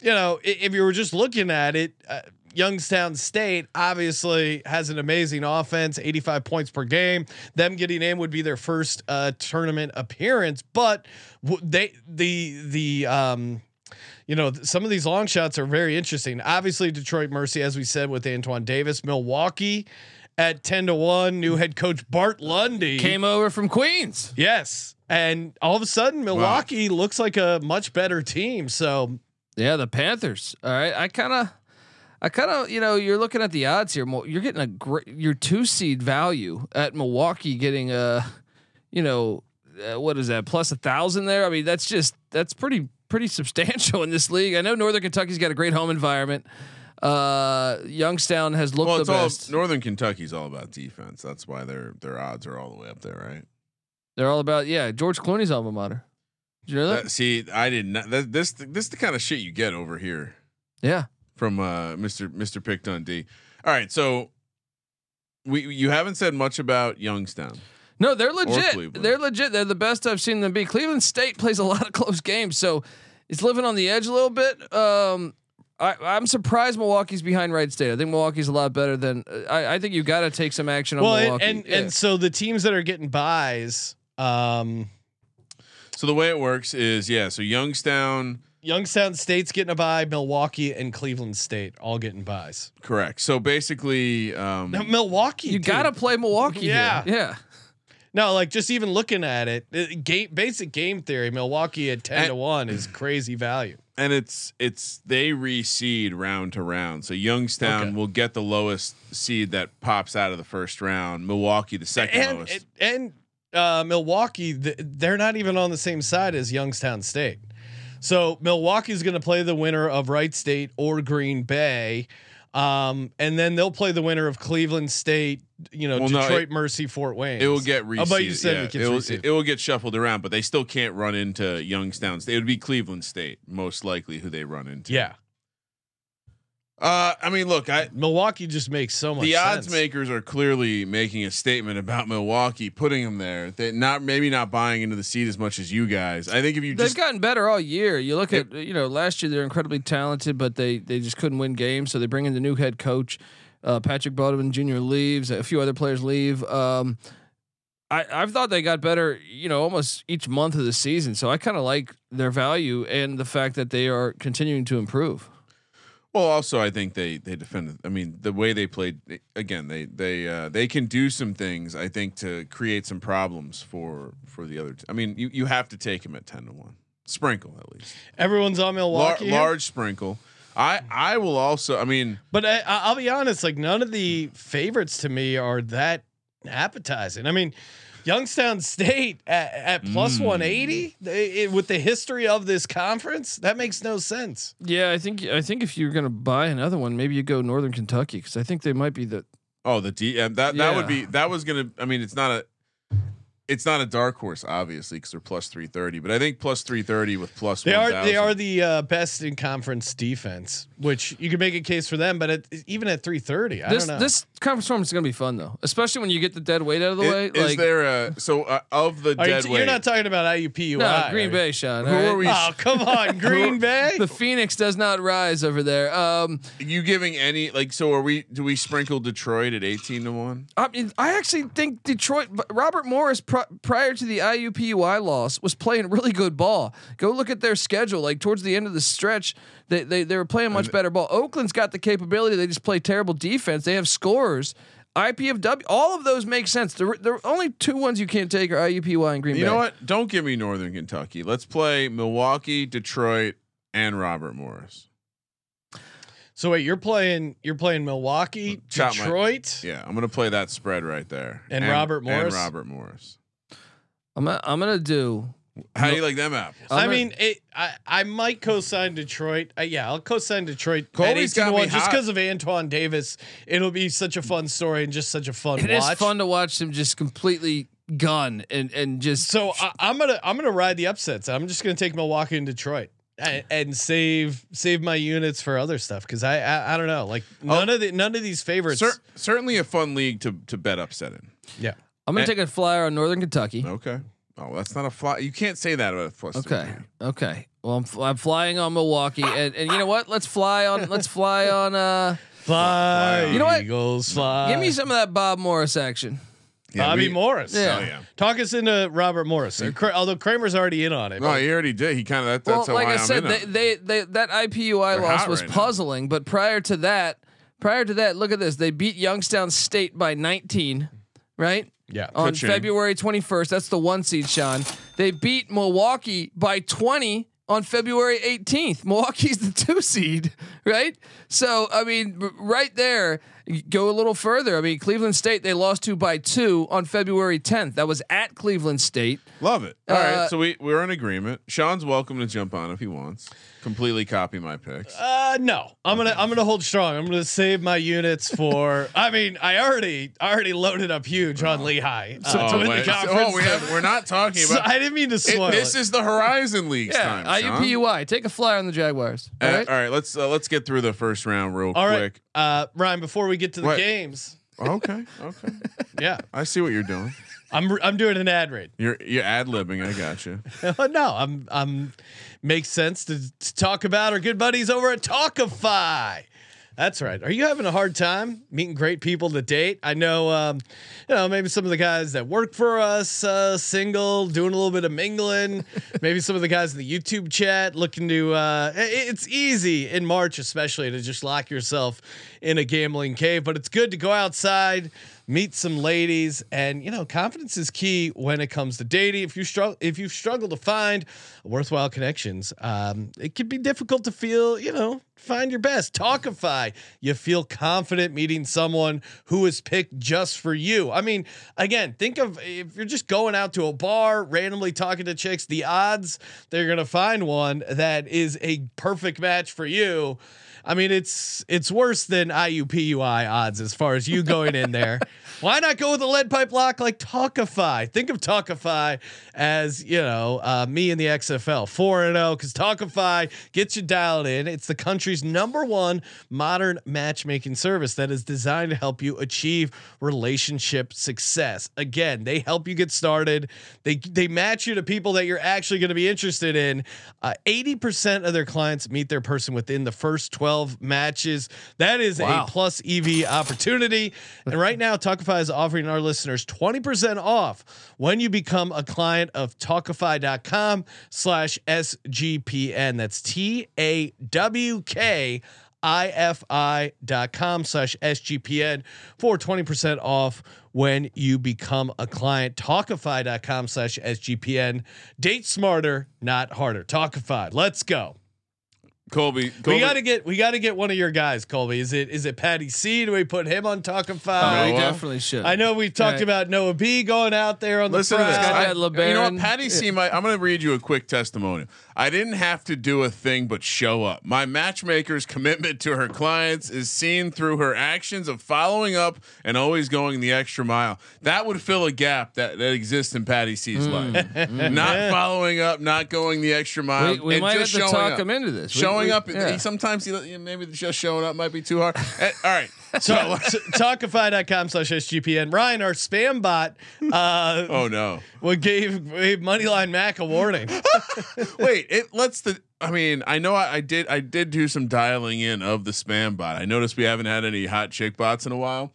you know, i- if you were just looking at it, uh, Youngstown State obviously has an amazing offense, 85 points per game. Them getting in would be their first uh, tournament appearance, but w- they the the um, you know, some of these long shots are very interesting. Obviously, Detroit Mercy, as we said with Antoine Davis, Milwaukee at 10 to 1, new head coach Bart Lundy. Came over from Queens. yes. And all of a sudden, Milwaukee looks like a much better team. So, Yeah, the Panthers. All right, I kind of, I kind of, you know, you're looking at the odds here. You're getting a great, your two seed value at Milwaukee getting a, you know, uh, what is that plus a thousand there? I mean, that's just that's pretty pretty substantial in this league. I know Northern Kentucky's got a great home environment. Uh, Youngstown has looked Well, the it's all best. Northern Kentucky's all about defense. That's why their their odds are all the way up there, right? They're all about yeah. George Clooney's alma mater. Did you know that? That, see, I did not. That, this this is the kind of shit you get over here yeah. From uh, Mr. Mr. Pick Dundee. All right, so we you haven't said much about Youngstown. No, they're legit. They're legit. They're the best I've seen them be. Cleveland State plays a lot of close games, so it's living on the edge a little bit. Um, I, I'm surprised Milwaukee's behind Wright State. I think Milwaukee's a lot better than. I, I think you got to take some action on well, and Milwaukee. and, Yeah. and so the teams that are getting buys, um, So the way it works is yeah. So Youngstown, Youngstown State's getting a buy, Milwaukee and Cleveland State all getting buys. correct. So basically, um, Now, Milwaukee, you got to play Milwaukee. Yeah. here. yeah. No, like just even looking at it, it game basic game theory, Milwaukee at ten And- to one is crazy value. and it's it's they reseed round to round. So Youngstown Okay. will get the lowest seed that pops out of the first round. Milwaukee the second And lowest. and uh, Milwaukee, th- they're not even on the same side as Youngstown State. So Milwaukee's going to play the winner of Wright State or Green Bay, um, and then they'll play the winner of Cleveland State. You know, Well, no, Detroit it- Mercy, Fort Wayne. it will get reseeded. Oh, you said yeah. it it, will, reseeded. it will get shuffled around, but they still can't run into Youngstown State. It would be Cleveland State most likely who they run into. yeah, Uh, I mean, look, I Milwaukee just makes so much. the odds sense. makers are clearly making a statement about Milwaukee, putting them there. They not maybe not buying into the seed as much as you guys. I think if you They've just gotten better all year. You look at you know last year they're incredibly talented, but they they just couldn't win games. So they bring in the new head coach, uh, Patrick Baldwin Jr. leaves. A few other players leave. Um, I I've thought they got better. You know, almost each month of the season. So I kind of like their value and the fact that they are continuing to improve. Well, also I think they they defended. I mean, the way they played again, they they uh, they can do some things. I think to create some problems for for the other. T- I mean, you you have to take him at ten to one. Sprinkle at least. Everyone's on Lar- Milwaukee, here? large sprinkle. I I will also. I mean, but I, I- I'll be honest. Like none of the favorites to me are that appetizing. I mean, Youngstown State at, at plus Mm. 180 they- it- with the history of this conference, that makes no sense. Yeah, I think I think if you're gonna buy another one, maybe you go Northern Kentucky because I think they might be the oh the DM that that would be that was gonna. I mean, it's not a. It's not a dark horse, obviously, because they're plus three thirty. But I think plus three thirty with plus They are they are the uh, best in conference defense, which you can make a case for them. But at, even at 330, I this don't know. this conference tournament is gonna be fun though, especially when you get the dead weight out of the I- way. Is like there a so uh, of the Are you dead t- weight? you're not talking about IUPUI. no Green Bay, Sean. Who all are we- Oh come on, Green Bay. The Phoenix does not rise over there. Um, you giving any like so are we do we sprinkle Detroit at 18 to 1? I mean, I actually think Detroit. but Robert Morris, pr- prior to the IUPUI loss, was playing really good ball. Go look at their schedule. Like towards the end of the stretch, they they, they were playing much better ball. Oakland's got the capability. They just play terrible defense. They have scorers. IPFW, all of those make sense. The, the only two ones you can't take are IUPUI and Green You Bay. You know what? Don't give me Northern Kentucky. Let's play Milwaukee, Detroit, and Robert Morris. So wait, you're playing you're playing Milwaukee, Chop my- Detroit. Yeah, I'm gonna play that spread right there. And Robert Morris? And Robert Morris. I'm gonna, I'm gonna do. How do you like them apples? I I'm mean, it, I I might co-sign Detroit. Uh, yeah, I'll co-sign Detroit. at Colby's 18 to got me one just because of Antoine Davis. It'll be such a fun story and just such a fun It is watch. fun to watch them just completely gun and and just So I, I'm gonna I'm gonna ride the upsets. I'm just gonna take Milwaukee and Detroit. and, and save save my units for other stuff because I, I I don't know like none of the none of these favorites. Cer- certainly a fun league to to bet upset in. yeah. I'm gonna Eh. take a flyer on Northern Kentucky. Okay. Oh, that's not a fly. You can't say that about a plus. three. Okay. Okay. Well, I'm, fl- I'm flying on Milwaukee, and, and you know what? Let's fly on. Let's fly on. Uh, Fly, You know what? Eagles fly. give me some of that Bob Morris action. Yeah, Bobby we- Morris. Yeah. Oh yeah. Talk us into Robert Morris. Or although Kramer's already in on it. No, he already did. He kind of that, Well, like I said, in they, they they that IPUI They're loss was right now. puzzling, but prior to that, prior to that, look at this. They beat Youngstown State by 19, right? Yeah. on Ka-ching. February 21st. That's the one seed, Sean. They beat Milwaukee by 20 on February 18th. Milwaukee's the two seed, (laughs) right? So, I mean, right there, go a little further. I mean, Cleveland State, they lost to by two on February 10th. That was at Cleveland State. Love it. All right, Uh, so we we're in agreement. Sean's welcome to jump on if he wants. Completely copy my picks. Uh, no, I'm gonna I'm gonna hold strong. I'm gonna save my units for. I mean, I already already loaded up huge on Lehigh uh, to oh, win the wait. So- oh, we have, we're not talking So about. I didn't mean to It- this it. is the Horizon League's Yeah, time. Sean. IUPUI. Take a flyer on the Jaguars. Uh, All right. all right, let's uh, let's get through the first round real All right, quick. uh, Ryan. Before we get to the What? games, Okay, okay. (laughs) yeah, I see what you're doing. I'm I'm doing an ad read. You're you're ad libbing. I got you. (laughs) no, I'm I'm makes sense to, to talk about our good buddies over at Tawkify. That's right. Are you having a hard time meeting great people to date? I know, um, you know, maybe some of the guys that work for us, uh, single, doing a little bit of mingling. (laughs) maybe some of the guys in the YouTube chat looking to. Uh, it's easy in March, especially, to just lock yourself in a gambling cave, but it's good to go outside, meet some ladies, and you know, confidence is key when it comes to dating. If you struggle, if you struggle to find worthwhile connections, um, it can be difficult to feel, you know, find your best. Tawkify, you feel confident meeting someone who is picked just for you. I mean, again, think of if you're just going out to a bar, randomly talking to chicks, the odds they're gonna find one that is a perfect match for you. I mean, it's it's worse than IUPUI odds as far as you going in there. (laughs) Why not go with a lead pipe lock like Tawkify? Think of Tawkify as you know uh, me in the XFL four and zero because Tawkify gets you dialed in. It's the country's number one modern matchmaking service that is designed to help you achieve relationship success. Again, they help you get started. They they match you to people that you're actually going to be interested in. Uh, Eighty percent of their clients meet their person within the first twelve matches. That is Wow. a plus EV opportunity. And right now, Tawkify is offering our listeners 20% off when you become a client of Tawkify.com slash SGPN. That's T A W K I-F-I dot com slash SGPN for 20% off when you become a client. Tawkify.com slash SGPN. Date smarter, not harder. Tawkify. Let's go. Colby, We got to get we got to get one of your guys, Colby. Is it is it Patty C? Do we put him on Tawkify? Oh, we Noah? definitely should. I know we've talked Right. about Noah B going out there on Listen the to this. prowl. Got I- you know what, Patty C. My, I'm going to read you a quick testimonial. I didn't have to do a thing but show up. My matchmaker's commitment to her clients is seen through her actions of following up and always going the extra mile. That would fill a gap that, that exists in Patty C's Mm. life. (laughs) Not following up, not going the extra mile. We, we and might have just to showing talk up. him into this. Showing we- up, yeah. he, sometimes he, maybe just showing up might be too hard. Eh, all right, So, Tawkify.com slash SGPN. Ryan, our spam bot, uh, oh no. what gave, gave Moneyline Mac a warning. (laughs) Wait, it lets the. I mean, I know I, I did. I did do some dialing in of the spam bot. I noticed we haven't had any hot chick bots in a while,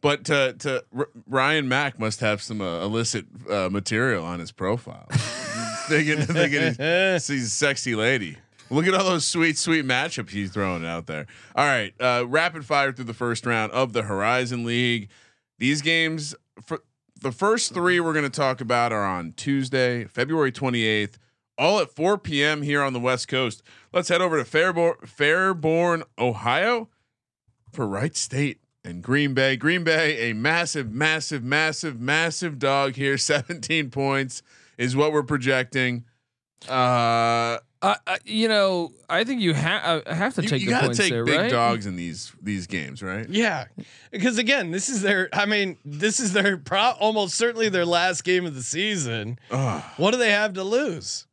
but to to R- Ryan Mack must have some uh, illicit uh, material on his profile. thinking, thinking he's, he's a sexy lady. Look at all those sweet, sweet matchups he's throwing out there. All right, uh, rapid fire through the first round of the Horizon League. These games, for the first three we're going to talk about are on Tuesday, February 28th, all at 4 p.m. here on the West Coast. Let's head over to Fairborn, Fairborn, Ohio for Wright State and Green Bay. Green Bay, a massive, massive, massive, massive dog here. (laughs) 17 points is what we're projecting. Uh, Uh, uh, you know, I think you ha- uh, have to you, take you the gotta points take there, big right? dogs in these these games, right? Yeah, because again, this is their. I mean, this is their pro, almost certainly their last game of the season. Ugh. What do they have to lose?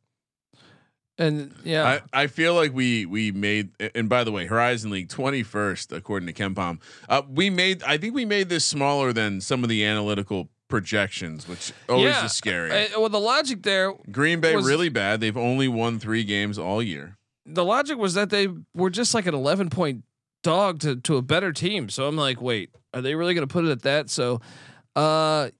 And yeah, I, I feel like we we made and by the way, Horizon League twenty first according to KenPom. Uh, we made I think we made this smaller than some of the analytical projections, which always yeah. is scary. Uh, well, the logic there, Green Bay was- really bad. They've only won three games all year. the logic was that they were just like an 11 point dog to to a better team. So I'm like, wait, are they really going to put it at that? So, uh,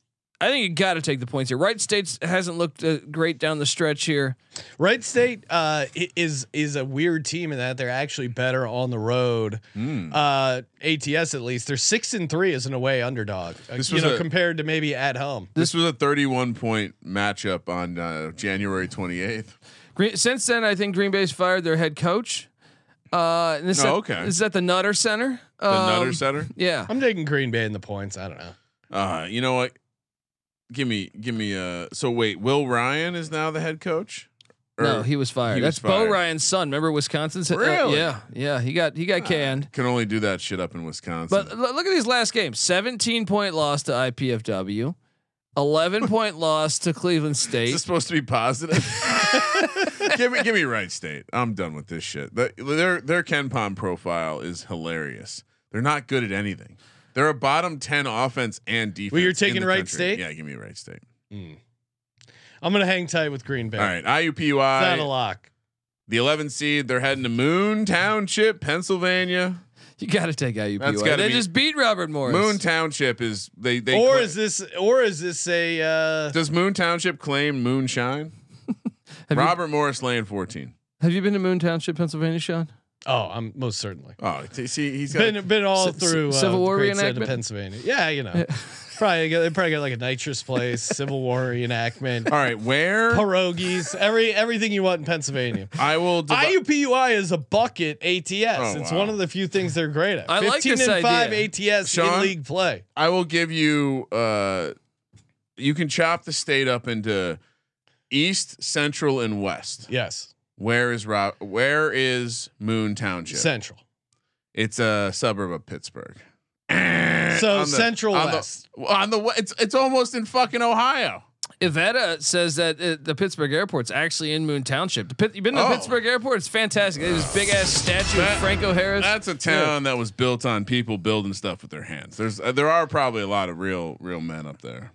I think you got to take the points here. Wright State hasn't looked uh, great down the stretch here. Wright State uh, is is a weird team in that they're actually better on the road. Hmm. Uh, ATS at least they're six and three as an away underdog. uh, This you was know a- compared to maybe at home. This was a 31 point matchup on uh, January 28th. Green, since then, I think Green Bay's fired their head coach. Uh, and this Oh, at, okay. This is at the Nutter Center. The Um, Nutter Center. Yeah. I'm taking Green Bay in the points. I don't know. Uh, you know what? Give me, give me. Uh, so wait, Will Ryan is now the head coach. Or no, he was fired. he was That's Bo. Ryan's son. Remember Wisconsin's? uh, Really? yeah, yeah. He got he got canned. can only do that shit up in Wisconsin. But l- look at these last games: 17 point loss to IPFW, 11 (laughs) point loss to Cleveland is State. this supposed to be positive? (laughs) give me, give me Wright State. I'm done with this shit. The- their their KenPom profile is hilarious. They're not good at anything. They're a bottom ten offense and defense. Well, you're taking the Wright country. State? Yeah, give me Wright State. I'm gonna hang tight with Green Bay. All right, It's not a lock. the 11 seed. They're heading to Moon Township, Pennsylvania. You got to take IUPUI. That's They be- just beat Robert Morris. Moon Township is they they. Or cla- is this or is this a uh, does Moon Township claim moonshine? (laughs) Have you- Robert Morris Lane 14. Have you been to Moon Township, Pennsylvania, Sean? Oh, I'm most certainly. Oh, see, he's got Been been all C- through uh, Civil the War great of reenactment? Pennsylvania. Yeah, you know. (laughs) probably got, they probably got like a nitrous place, (laughs) Civil War reenactment, All right, where pierogies, every everything you want in Pennsylvania. I will. divi- IUPUI is a bucket ATS. it's wow. one of the few things they're great at. I like 15 this and 5. ATS Sean? in league play. I will give you. uh You can chop the state up into east, central, and west. Yes. Where is Rob? Where is Moon Township? Central. It's a suburb of Pittsburgh. (clears throat) So the- central on the- west. on the it's it's almost in fucking Ohio. Iveta says that uh, the Pittsburgh airport's actually in Moon Township. The Pit- you been to Oh. Pittsburgh Airport? It's fantastic. There's this big ass statue That- of Franco Harris. That's a town that was built on people building stuff with their hands. There's uh, there are probably a lot of real real men up there.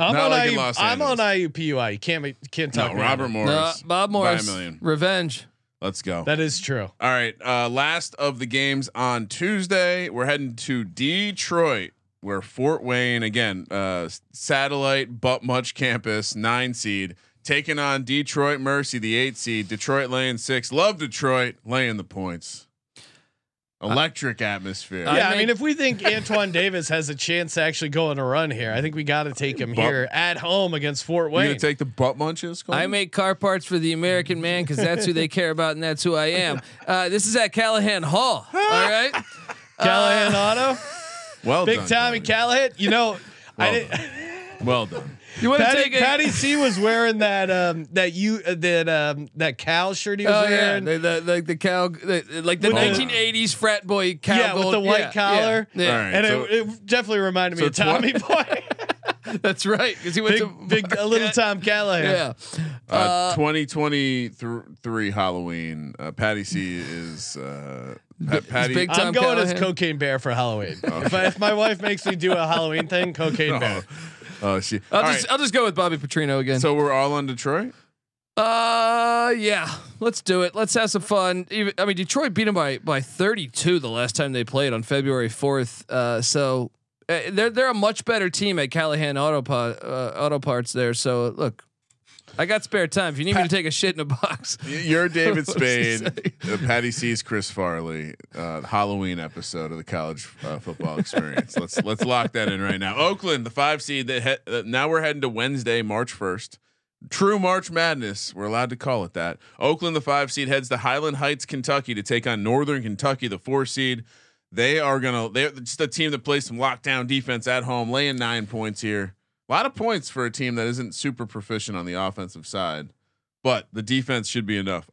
I'm Not on, like in IU, Los I'm on IUPUI. You can't make, can't talk No, me out Robert of it. Morris. no, Bob by a Morris. million. Revenge. Let's go. That is true. All right. Uh, last of the games on Tuesday. We're heading to Detroit, where Fort Wayne, again, uh, satellite but much campus, nine seed, taking on Detroit Mercy, the eight seed. Detroit laying six. Love Detroit laying the points. Electric atmosphere. I yeah, I mean, if we think Antoine (laughs) Davis has a chance to actually go on a run here, I think we got to take him Butt- here at home against Fort Wayne. gonna take the butt munches? Colton? I make car parts for the American man because that's who they care about and that's who I am. (laughs) Uh, this is at Calihan Hall. (laughs) All right. Callahan Auto, well big done, time in Callahan. You know, I didn't. done. Well done. You want to Patty, take a Patty C was wearing that um that you uh, that um that Cal shirt he was Oh yeah, wearing. the, the, like the cow, the, like the 1980s frat boy cow. Yeah, with the white yeah, collar. Yeah, yeah. All right. and so- it, it definitely reminded me so of Tommy tw- Boy. (laughs) (laughs) that's right. Because he went big, to big, a little (laughs) Tom Callahan. Yeah. Uh, 2023 Halloween. Uh, Patty C is uh, Pa- Patty. big I'm Tom going as Cocaine Bear for Halloween. If, I, if my wife makes me do a Halloween thing, Cocaine Bear. Oh, she. I'll all just right, I'll just go with Bobby Petrino again. So we're all on Detroit. Uh, yeah, let's do it. Let's have some fun. Even, I mean, Detroit beat them by by 32 the last time they played on February 4th. Uh, so uh, they're they're a much better team at Callahan Auto uh, Auto Parts there. So look, I got spare time. If you need me to take a shit in a box, You're David (laughs) What does he Spade. Uh, Patty sees Chris Farley. Uh, Halloween episode of the college uh, football experience. let's let's lock that in right now. Oakland, the five seed. That he- uh, now we're heading to Wednesday, March first. True March Madness. We're allowed to call it that. Oakland, the five seed, heads to Highland Heights, Kentucky, to take on Northern Kentucky, the four seed. They are gonna. They're just a team that plays some lockdown defense at home, laying nine points here. A lot of points for a team that isn't super proficient on the offensive side, but the defense should be enough.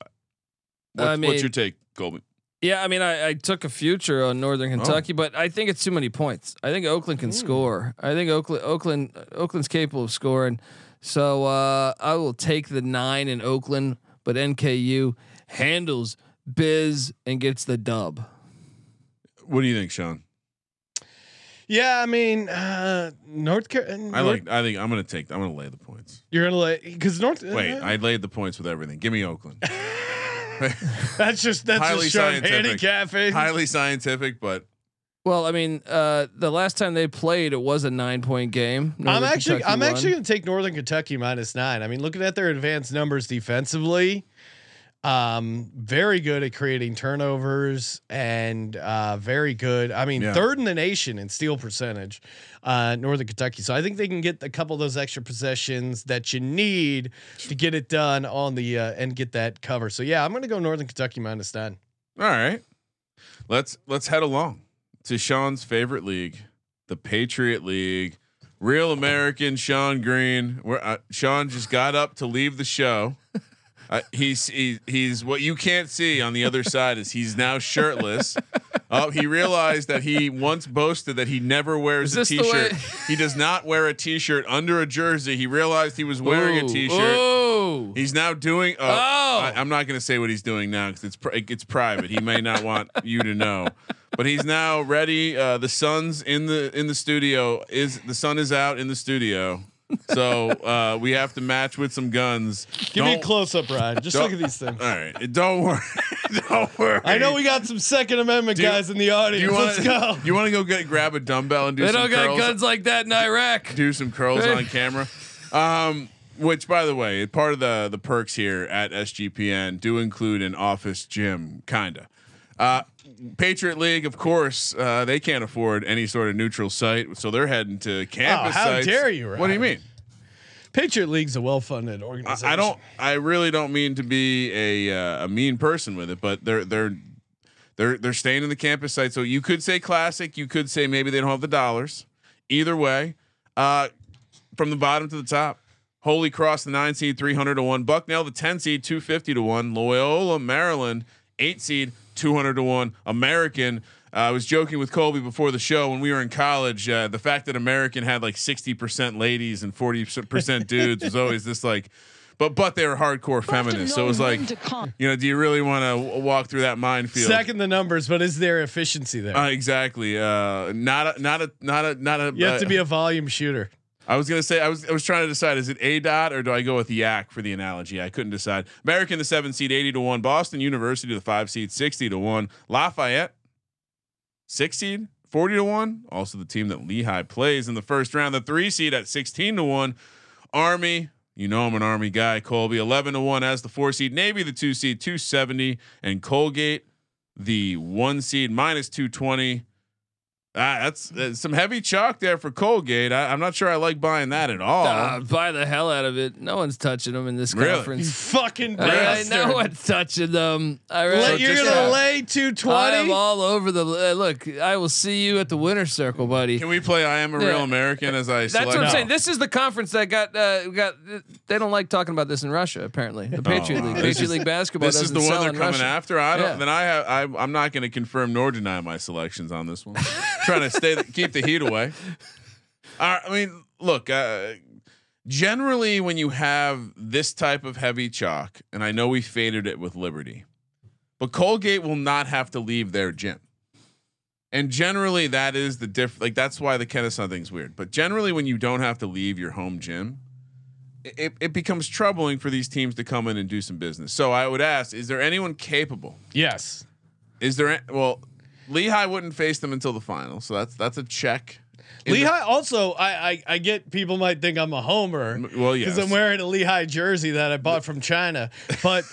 What's, I what's your take, Colby? yeah, I mean, I, I took a future on Northern Kentucky, but I think it's too many points. I think Oakland can score. I think Oakland Oakland Oakland's capable of scoring. So uh, I will take the nine in Oakland. but NKU handles Biz and gets the dub. What do you think, Sean? Yeah, I mean, uh, North Carolina. I like. I think I'm gonna take. I'm gonna lay the points. You're gonna lay because North. Wait, uh, I laid the points with everything. Give me Oakland. (laughs) (laughs) that's just that's highly just Sean scientific. handicapping. Highly scientific, but Well, I mean, uh, the last time they played, it was a nine point game. I'm actually Kentucky I'm won. actually going to take Northern Kentucky minus nine. I mean, looking at their advanced numbers defensively, um, very good at creating turnovers and uh, very good. I mean, Yeah. third in the nation in steal percentage, uh, Northern Kentucky. So I think they can get a couple of those extra possessions that you need to get it done on the uh, and get that cover. So yeah, I'm going to go Northern Kentucky minus nine. all right. Let's let's head along to Sean's favorite league, the Patriot League. Real American Sean Green. Where uh, Sean just got up to leave the show. Uh, he's he, he's what you can't see on the other side is he's now shirtless. Oh, he realized that he once boasted that he never wears a t-shirt. he does not wear a t-shirt under a jersey. He realized he was wearing a Ooh, t-shirt. ooh. He's now doing. Uh, Oh. I, am not going to say what he's doing now because it's pri- it's private. He may not want you to know, but he's now ready. Uh, the sun's in the in the studio. Is the sun is out in the studio? So uh, we have to match with some guns. Give me a close up, Ryan. Just look at these things. All right, don't worry. (laughs) don't worry. I know we got some Second Amendment Do you- guys in the audience. you Let's wanna- go. You want to go get grab a dumbbell and do some. They some don't got guns like that in Iraq. do some curls on (laughs) camera. Um, which, by the way, part of the the perks here at SGPN do include an office gym, kinda. Uh, Patriot League, of course, uh, they can't afford any sort of neutral site, so they're heading to campus. how sites. dare you, What do you mean? Patriot League's a well-funded organization. I, I don't. I really don't mean to be a uh, a mean person with it, but they're they're they're they're staying in the campus site. So you could say classic. You could say maybe they don't have the dollars. Either way, uh, from the bottom to the top. Holy Cross, the nine seed, three hundred to one. Bucknell, the ten seed, two fifty to one. Loyola, Maryland, eight seed, two hundred to one. American. Uh, I was joking with Colby before the show when we were in college. Uh, the fact that American had like sixty percent ladies and forty percent dudes was always this like, but but they were hardcore feminists. So it was like, you know, do you really want to walk through that minefield? second the numbers, but is there efficiency there? Uh, exactly. Uh, not a not a not a not a. you have to uh, be a volume shooter. I was gonna say I was I was trying to decide is it a dot or do I go with yak for the analogy? I couldn't decide. American the seven seed eighty to one. Boston University the five seed sixty to one. Lafayette six seed forty to one. Also the team that Lehigh plays in the first round. The three seed at sixteen to one. Army. You know I'm an Army guy. Colby eleven to one as the four seed. Navy the two seed two seventy and Colgate the one seed minus two twenty. Ah, that's, that's some heavy chalk there for Colgate. I, I'm not sure I like buying that at all. Uh, buy the hell out of it. No one's touching them in this Really? You conference. fucking I, I bastard. know what's touching them. I Let- really, you're gonna uh, lay two I am all over the uh, look. I will see you at the winner's circle, buddy. Can we play I am a real Yeah. American as I That's what I'm select- saying. This is the conference that got uh, got. They don't like talking about this in Russia. Apparently, the Patriot wow. League, Oh, This Patriot is- League basketball. This is the one they're coming Russia. after. I don't. Yeah. Then I have. I, I'm not going to confirm nor deny my selections on this one. (laughs) Trying to stay keep the heat away. I mean, look. Uh, generally, when you have this type of heavy chalk, and I know we faded it with Liberty, but Colgate will not have to leave their gym. And generally, that is the diff. Like that's why the Kennesaw thing's weird. But generally, when you don't have to leave your home gym, it, it becomes troubling for these teams to come in and do some business. So I would ask: Is there anyone capable? Yes. Is there? Well, Lehigh wouldn't face them until the final, so that's that's a check. In the- Lehigh also, I, I I get people might think I'm a homer well, because. I'm wearing a Lehigh jersey that I bought from China, but.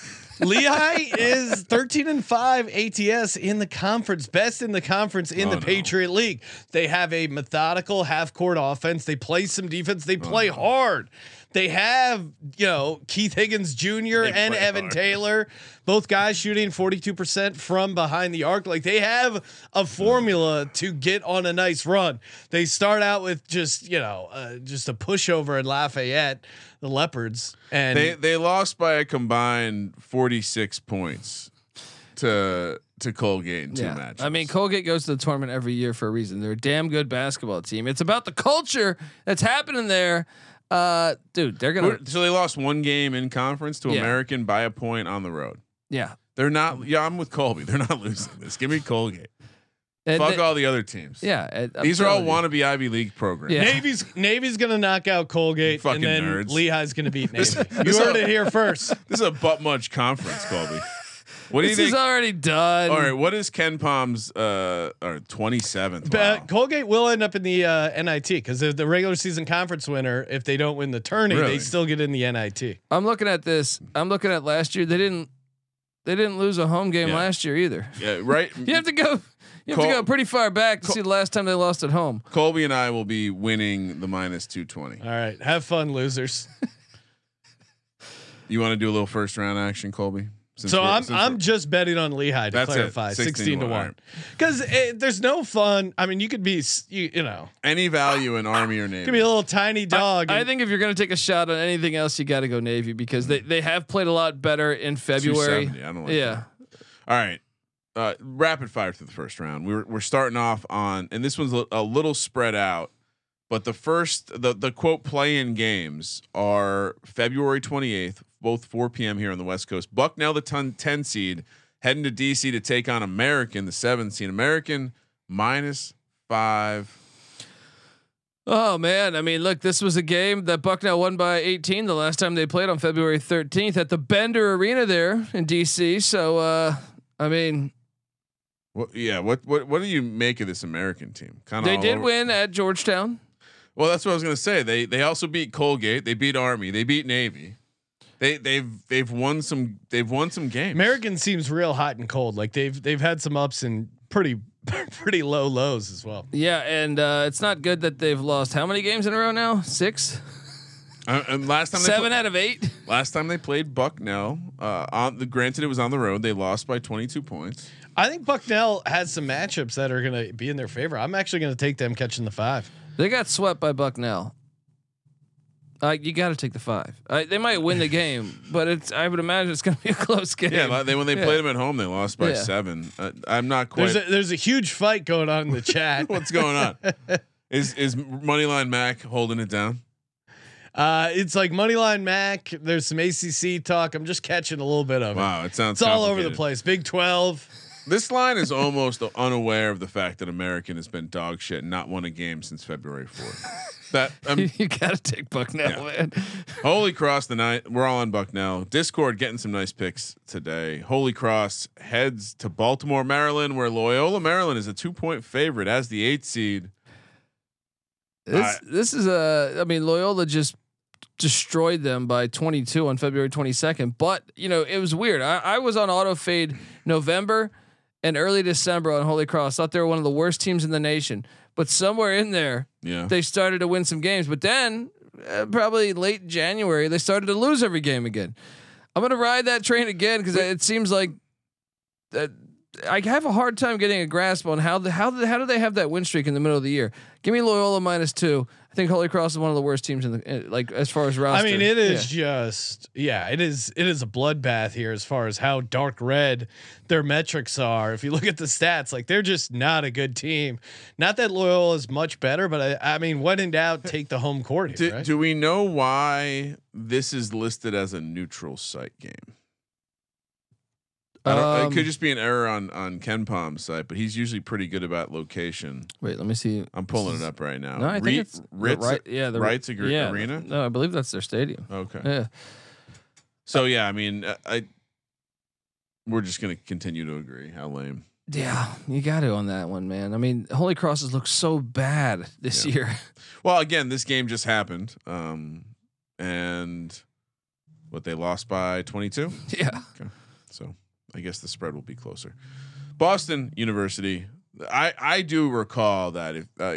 Lehigh (laughs) is 13 and 5 ATS in the conference, best in the conference in Oh, the no. Patriot League. They have a methodical half court offense. They play some defense. Oh, They play hard. They have, you know, Keith Higgins Jr. and Evan hard. Taylor, both guys shooting 42% from behind the arc. Like they have a formula to get on a nice run. They start out with just, you know, uh, just a pushover in Lafayette, the Leopards. And they they lost by a combined forty six points to to Colgate in two Yeah. matches. I mean, Colgate goes to the tournament every year for a reason. They're a damn good basketball team. It's about the culture that's happening there. Uh, dude, they're gonna. So they lost one game in conference to Yeah. American by a point on the road. Yeah. They're not. Yeah, I'm with Colby. They're not (laughs) losing this. Give me Colgate. And Fuck they- all the other teams. Yeah. I'm These are all you. wannabe Ivy League programs. Yeah. Navy's Navy's gonna knock out Colgate, Fucking and then nerds. Lehigh's gonna beat (laughs) This- Navy. you this heard all- it here first. (laughs) This is a butt munch conference, Colby. What do you This think? is already done. all right, what is KenPom's uh or 27th? But Wow. Colgate will end up in the uh, NIT because the regular season conference winner. If they don't win the tourney, Really? they still get in the NIT. I'm looking at this. I'm looking at last year. They didn't. They didn't lose a home game Yeah. last year either. Yeah, right. (laughs) You have to go. You have Col- to go pretty far back to see the last time they lost at home. Colby and I will be winning the minus 220. All right, have fun, losers. (laughs) You want to do a little first round action, Colby? Since so I'm I'm just betting on Lehigh to That's it, clarify, 16 sixteen, to to one, one, because there's no fun. I mean, you could be you, you know any value in Army or Navy. could be a little tiny dog. I and- think if you're going to take a shot on anything else, you got to go Navy because they, they have played a lot better in February. I don't like yeah. All right. Uh, rapid fire to the first round. We're we're starting off on, and this one's a, a little spread out, but the first the the quote play in games are February 28th, both 4 p.m. here on the West Coast. Bucknell, the ton, 10 seed, heading to DC to take on American, the seven seed. American minus five. Oh man, I mean, look, this was a game that Bucknell won by 18 the last time they played on February 13th at the Bender Arena there in DC. So, uh, I mean, What, yeah. What what what do you make of this American team? Kind of. they did win at Georgetown. Well, that's what I was gonna say. They they also beat Colgate. They beat Army. They beat Navy. They they've they've won some they've won some games. American seems real hot and cold. Like they've they've had some ups and pretty (laughs) pretty low lows as well. Yeah, and uh, it's not good that they've lost how many games in a row now? Six, Uh, and last time they seven pla- out of eight. last time they played Bucknell. Uh, on the granted it was on the road. They lost by 22 points. I think Bucknell has some matchups that are going to be in their favor. I'm actually going to take them catching the five. They got swept by Bucknell. Uh, you got to take the five. Uh, they might win the game, but it's. I would imagine it's going to be a close game. Yeah, li- they when they Yeah. played them at home, they lost by Yeah. seven. Uh, I'm not quite. There's a, there's a huge fight going on in the chat. (laughs) what's going on? (laughs) is is Moneyline Mac holding it down? Uh, it's like Moneyline Mac. There's some ACC talk. I'm just catching a little bit of it. Wow, it sounds. It's all over the place. Big 12. This line is almost (laughs) unaware of the fact that American has been dog shit and not won a game since February 4th. That um, (laughs) you got to take Bucknell, Yeah. man. (laughs) Holy Cross the night we're all on Bucknell. Discord getting some nice picks today. Holy Cross heads to Baltimore, Maryland, where Loyola Maryland is a two point favorite as the eight seed. This this is a. I mean, Loyola just destroyed them by 22 on February 22nd. But you know, it was weird. I, I was on auto fade November and early December on Holy Cross. Thought they were one of the worst teams in the nation. But somewhere in there, Yeah. they started to win some games. But then, uh, probably late January, they started to lose every game again. I'm gonna ride that train again because it seems like that. I have a hard time getting a grasp on how the how the, how do they have that win streak in the middle of the year? Give me Loyola minus two. I think Holy Cross is one of the worst teams in the uh, like as far as roster. I mean, it is Yeah. just yeah, it is it is a bloodbath here as far as how dark red their metrics are. If you look at the stats, like they're just not a good team. Not that Loyola is much better, but I, I mean, when in doubt, take the home court here. Do, right? do we know why this is listed as a neutral site game? I don't, it Um, could just be an error on on KenPom's site, but he's usually pretty good about location. Wait, let me see. I'm pulling it up right now. No, I think Re- it's Ritz, right. Yeah, the Reitz Agre- yeah, Arena? No, I believe that's their stadium. Okay. Yeah. So yeah, I mean, I, I we're just gonna continue to agree. How lame. Yeah, you got to on that one, man. I mean, Holy Crosses look so bad this Yeah. year. (laughs) Well, again, this game just happened, um, and what they lost by 22. (laughs) yeah. So I guess the spread will be closer. Boston University. I I do recall that if uh,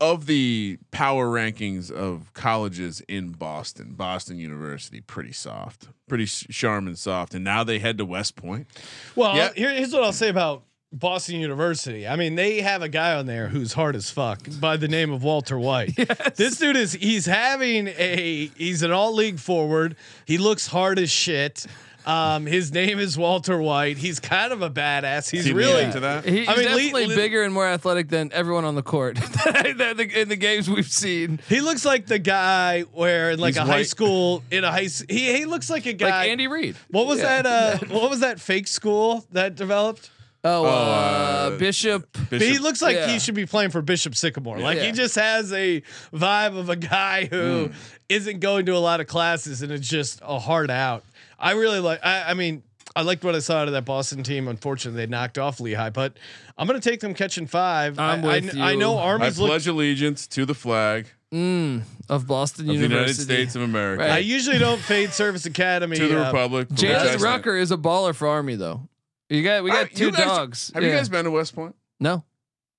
of the power rankings of colleges in Boston, Boston University pretty soft, pretty sh- Charmin soft, and now they head to West Point. Well, Yeah. here, here's what I'll say about Boston University. I mean, they have a guy on there who's hard as fuck by the name of Walter White. (laughs) This dude is he's having a he's an all league forward. He looks hard as shit. Um, his name is Walter White. He's kind of a badass. He's Is really leading to that? He- he's I mean, definitely Lee- bigger and more athletic than everyone on the court (laughs) in the, games we've seen. He looks like the guy where in like He's a high school in a high he he looks like a guy Like Andy Reid. What was Yeah. that uh (laughs) what was that fake school that developed? Oh, uh, uh, Bishop. But he looks like Yeah. he should be playing for Bishop Sycamore. Like Yeah. he just has a vibe of a guy who not going to a lot of classes and it's just a hard out. I really like I, I mean I liked what I saw out of that Boston team. Unfortunately, they knocked off Lehigh, but I'm going to take them catching five. I'm I, with I, I you. know I Army's look, pledge allegiance to the flag Mm, of Boston of the University. United States of America. Right. I usually don't fade Service Academy. To the uh, Republic. for which I Jalen stand. Rucker is a baller for Army though. You got we got you two guys- dogs. Have you guys been to West Point? No.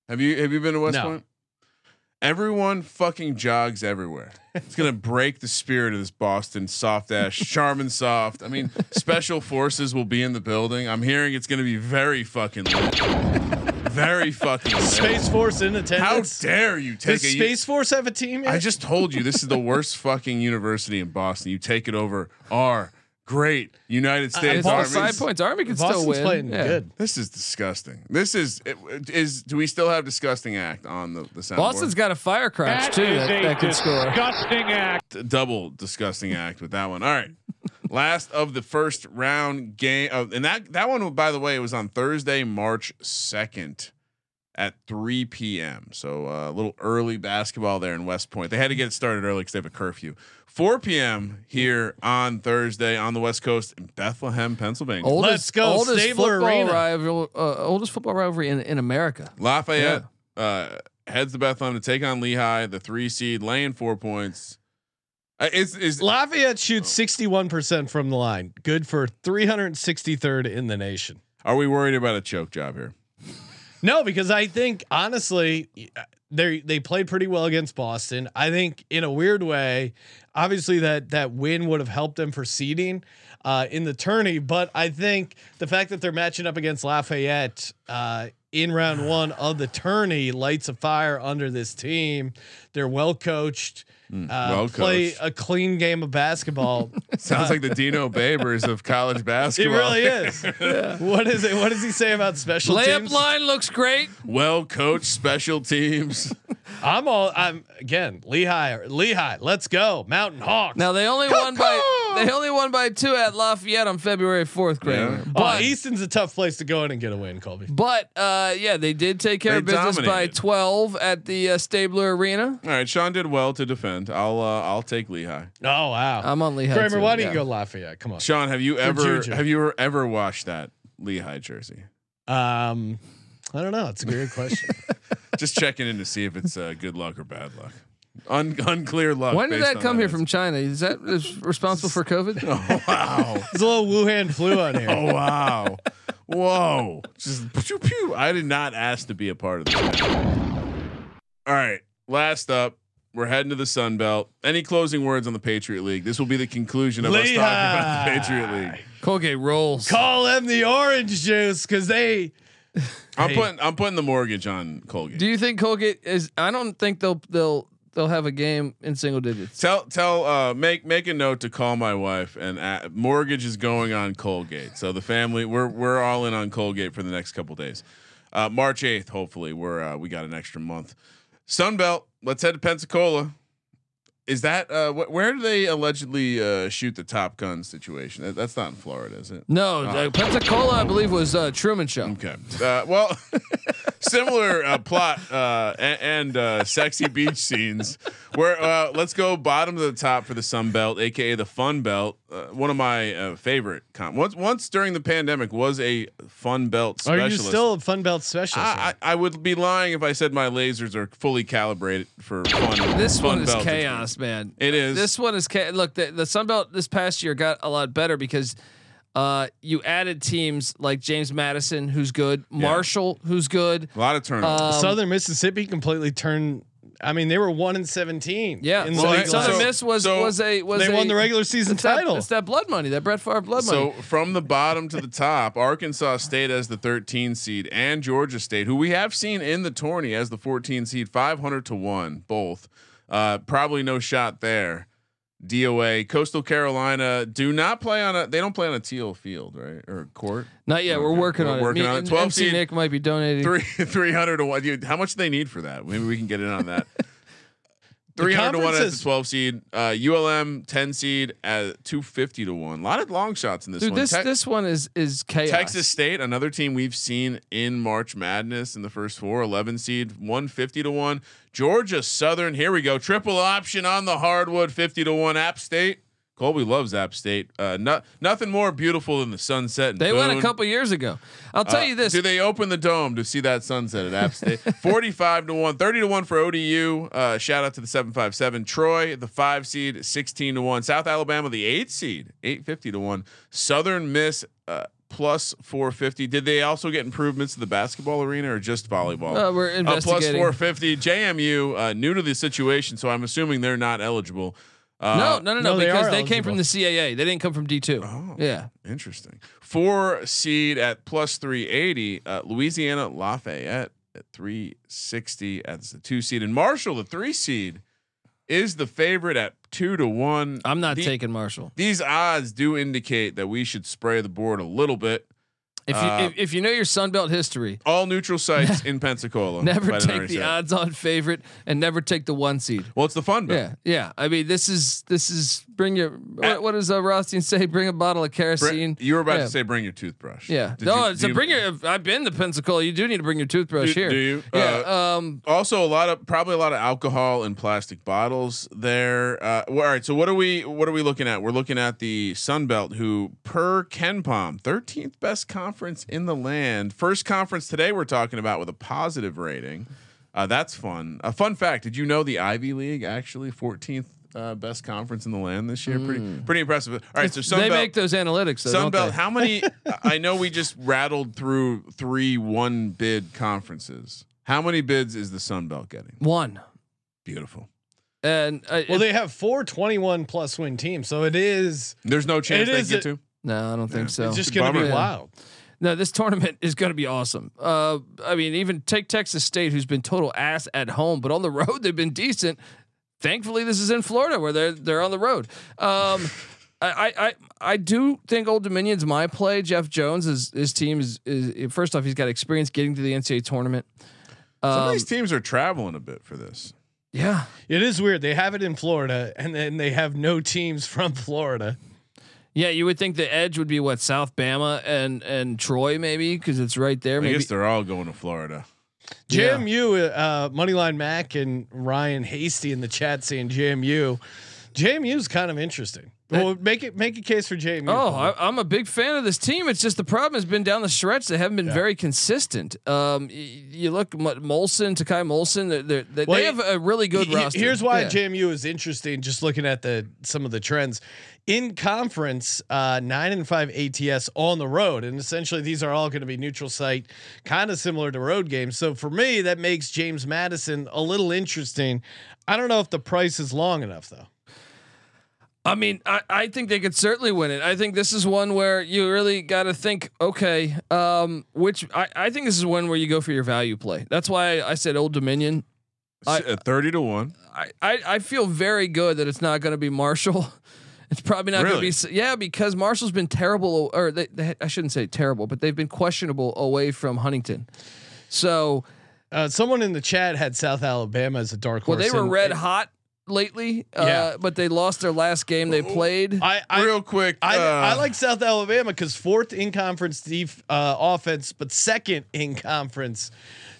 Have you have you been to West No. Point? Everyone fucking jogs everywhere. It's gonna (laughs) break the spirit of this Boston soft ass, Charmin soft. I mean, special forces will be in the building. I'm hearing it's gonna be very fucking lit. very fucking lit. Space Force in attendance. How dare you take Does a Space Force have a team yet? I just told you this is the worst fucking university in Boston. You take it over our great United States It's all Army. side points. Army can still Boston's win. playing Yeah. good. This is disgusting. This is is. Do we still have disgusting act on the the soundboard? Boston's got a fire crouch too that, that can score. D- double disgusting act with that one. All right. (laughs) Last of the first round game, oh, and that that one, by the way, it was on Thursday, March second, at 3 p.m. So uh, a little early basketball there in West Point. They had to get it started early because they have a curfew. 4 p.m. here on Thursday on the West Coast in Bethlehem, Pennsylvania. Oldest, Let's go, Oldest Stabler football Arena. rival, uh, oldest football rivalry in, in America. Lafayette uh, heads to Bethlehem to take on Lehigh, the three seed, laying four points. Uh, is is Lafayette shoots 61% from the line. Good for 363rd in the nation. are we worried about a choke job here? No, because I think honestly, they they played pretty well against Boston. I think in a weird way, obviously that that win would have helped them for seeding uh, in the tourney. But I think the fact that they're matching up against Lafayette uh, in round (sighs) one of the tourney lights a fire under this team. They're well coached. Uh, well play coached. a clean game of basketball. (laughs) Sounds like the Dino (laughs) Babers of college basketball. It really is. (laughs) What is it? What does he say about special Layup teams? line looks great. Well coached special teams. I'm all. I'm again. Lehigh. Lehigh. Let's go. Mountain Hawks. Now they only won by they only won by two at Lafayette on February fourth, Kramer. Yeah. but But Easton's a tough place to go in and get a win, Colby. but uh, yeah, they did take care They of business by twelve at the uh, Stabler Arena. All right, Sean did well to defend. I'll uh, I'll take Lehigh. Oh wow. I'm on Lehigh. Kramer, too, why do yeah. you go Lafayette? Come on. Sean, have you ever Juju. have you ever washed that Lehigh jersey? Um, I don't know. It's a great question. (laughs) Just checking in to see if it's uh, good luck or bad luck. Un- unclear luck. When did that come here answer. from China? Is that is responsible for COVID? (laughs) Oh wow! (laughs) There's a little Wuhan flu on here. Oh wow! Whoa! Just pew, pew. I did not ask to be a part of this. All right. Last up, we're heading to the Sun Belt. Any closing words on the Patriot League? This will be the conclusion of us talking about the Patriot League. Colgate rolls. Call them the orange juice because they. I'm Hey. putting I'm putting the mortgage on Colgate. Do you think Colgate is? I don't think they'll they'll they'll have a game in single digits. Tell tell uh make make a note to call my wife and uh, mortgage is going on Colgate. So the family we're we're all in on Colgate for the next couple days. Uh, March eighth, hopefully we're uh, we got an extra month. Sunbelt, let's head to Pensacola. Is that uh wh- where do they allegedly uh, shoot the Top Gun situation? That, that's not in Florida, is it? No, uh, Pensacola, I believe, was uh, Truman Show. Okay. Uh, well, (laughs) similar uh, plot uh, and, and uh, sexy beach scenes. Where uh, let's go bottom to the top for the Sun Belt, aka the Fun Belt. Uh, one of my uh, favorite. Com- once once during the pandemic was a Fun Belt specialist. Are you still a Fun Belt specialist? I, I, I would be lying if I said my lasers are fully calibrated for fun. This fun one is Belt chaos, man. It is. This one is cha- look. The, the Sun Belt this past year got a lot better because uh, you added teams like James Madison, who's good, Marshall, who's good. A lot of turnover. Um, Southern Mississippi completely turned I mean, they were one and seventeen. Yeah, in the well, league Southern last- Miss was so was a was they a, won the regular season it's that- title. it's that blood money, that Brett Favre blood money. So from the bottom to the top, Arkansas State as the 13 seed and Georgia State, who we have seen in the tourney as the 14 seed, 500 to one, both. Uh, probably no shot there. DOA, Coastal Carolina do not play on a. They don't play on a teal field, right, or court. Not yet. We're working we're on working it. On it. 12 MC seed, Nick might be donating. Three (laughs) three hundred to one. How much do they need for that? Maybe we can get in on that. (laughs) Three hundred to one as the twelve seed. Uh, ULM ten seed at two fifty to one. A lot of long shots in this Dude, one. this Te- this one is is chaos. Texas State, another team we've seen in March Madness in the first four, 11 seed, 150 to 1. Georgia Southern, here we go. Triple option on the hardwood, 50 to 1. App State. Colby loves App State. Uh, not, nothing more beautiful than the sunset. They went a couple years ago. I'll tell Uh, you this. Do they open the dome to see that sunset at App State? (laughs) 45 to 1, 30 to 1 for ODU. Uh, shout out to the 757. Troy, the 5 seed, 16 to 1. South Alabama, the 8 seed, 850 to 1. Southern Miss uh, plus 450. Did they also get improvements to the basketball arena or just volleyball? Uh, we're Uh, investigating. 450. JMU, uh, new to the situation, so I'm assuming they're not eligible. Uh, no, no, no, no, they because they, came from the CAA. They didn't come from D two. Oh. Yeah. Interesting. Four seed at plus 380. Uh, Louisiana Lafayette at 360 as the two seed. And Marshall, the three seed, is the favorite at two to one. I'm not The- taking Marshall. These odds do indicate that we should spray the board a little bit. If you Uh, if, if you know your Sunbelt history, All neutral sites (laughs) in Pensacola. never take the odds on favorite and never take the one seed. Well, it's the fun bet. Yeah, yeah. I mean, this is this is bring your what, what does uh, Rothstein say? Bring a bottle of kerosene. you were about Yeah. to say bring your toothbrush. Yeah. Did no, you- it's a you- bring your. I've been to Pensacola. You do need to bring your toothbrush Do- here. do you? Yeah. Uh, um. also a lot of probably a lot of alcohol in plastic bottles there. Uh, well, all right, so what are we what are we looking at? We're looking at the Sun Belt, who per KenPom, 13th best conference in the land. First conference today we're talking about with a positive rating. Uh, that's fun. A fun fact: Did you know the Ivy League actually 14th uh, best conference in the land this year? Pretty pretty impressive. All right, so Sun Hmm. they make those analytics. Though, Sun don't Belt. they? How many? (laughs) I know we just rattled through three one bid conferences. How many bids is the Sun Belt getting? One. Beautiful. And uh, Well, they have four 21 plus win teams, so it is. There's no chance they get a- to. no, I don't think so. It's just going to be Bummer. wild. No, this tournament is going to be awesome. Uh, I mean, even take Texas State, who's been total ass at home, but on the (laughs) road they've been decent. Thankfully, this is in Florida where they're they're on the road. Um, (laughs) I, I I do think Old Dominion's my play. Jeff Jones, his his team is, is first off he's got experience getting to the NCAA tournament. Some of Um, these teams are traveling a bit for this. yeah, It is weird. They have it in Florida, and then they have no teams from Florida. Yeah. You would think the edge would be what South Bama and and Troy maybe because it's right there. I Maybe guess they're all going to Florida. Yeah. JMU, uh, Moneyline Mac and Ryan Hasty in the chat saying JMU. JMU is kind of interesting. Well, make it make a case for JMU. Oh, I, I'm a big fan of this team. It's just the problem has been down the stretch. They haven't been very consistent. Um, y- you look M- Molson, Takal Molson. They're, they're, they Well, they have a really good He- he- roster. Here's why Yeah. JMU is interesting. Just looking at the some of the trends in conference, uh, nine and five ATS on the road, and essentially these are all going to be neutral site, kind of similar to road games. So for me, that makes James Madison a little interesting. I don't know if the price is long enough though. I mean, I, I think they could certainly win it. I think this is one where you really got to think, okay, um, which I, I think this is one where you go for your value play. That's why I said Old Dominion. I- S- uh, Thirty to one. I, I, I feel very good that it's not going to be Marshall. (laughs) It's probably not going to be yeah because Marshall's been terrible or they, they, I shouldn't say terrible, but they've been questionable away from Huntington. So Uh, someone in the chat had South Alabama as a dark well horse. they were and- red hot lately, uh, Yeah. but they lost their last game they played. I, I Real quick, I, uh, I like South Alabama because fourth in conference def, uh, offense, but second in conference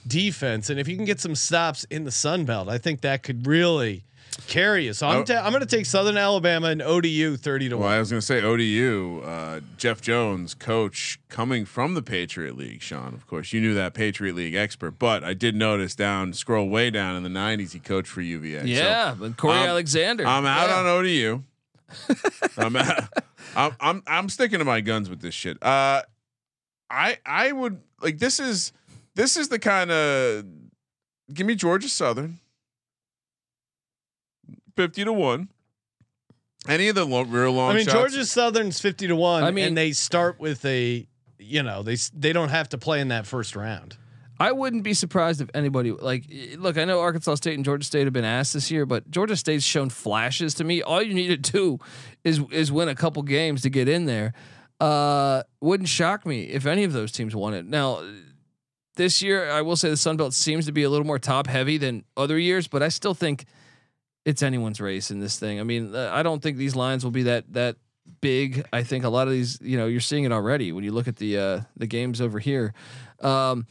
defense. And if you can get some stops in the Sun Belt, I think that could really carry us. So I'm, Oh. ta- I'm going to take Southern Alabama and ODU 30 to one. Well, 1. I was going to say ODU, uh, Jeff Jones, coach coming from the Patriot League. Sean, of course, you knew that Patriot League expert, but I did notice down, scroll way down in the '90s, he coached for UVA. So yeah, but Cory I'm- Alexander. I'm out Yeah. on ODU. (laughs) I'm, out, I'm I'm I'm sticking to my guns with this shit. Uh, I I would like this is this is the kind of give me Georgia Southern. Fifty to one. Any of the lo- real long I mean, shots? Georgia Southern's fifty to one. I mean- and they start with a, you know, they they don't have to play in that first round. I wouldn't be surprised if anybody like look. I know Arkansas State and Georgia State have been asked this year, but Georgia State's shown flashes to me. All you need to do is is win a couple games to get in there. Uh, wouldn't shock me if any of those teams won it. Now, this year, I will say the Sun Belt seems to be a little more top heavy than other years, but I still think it's anyone's race in this thing. I mean, uh, I don't think these lines will be that that big. I think a lot of these, you know, you're seeing it already when you look at the uh, the games over here. Um,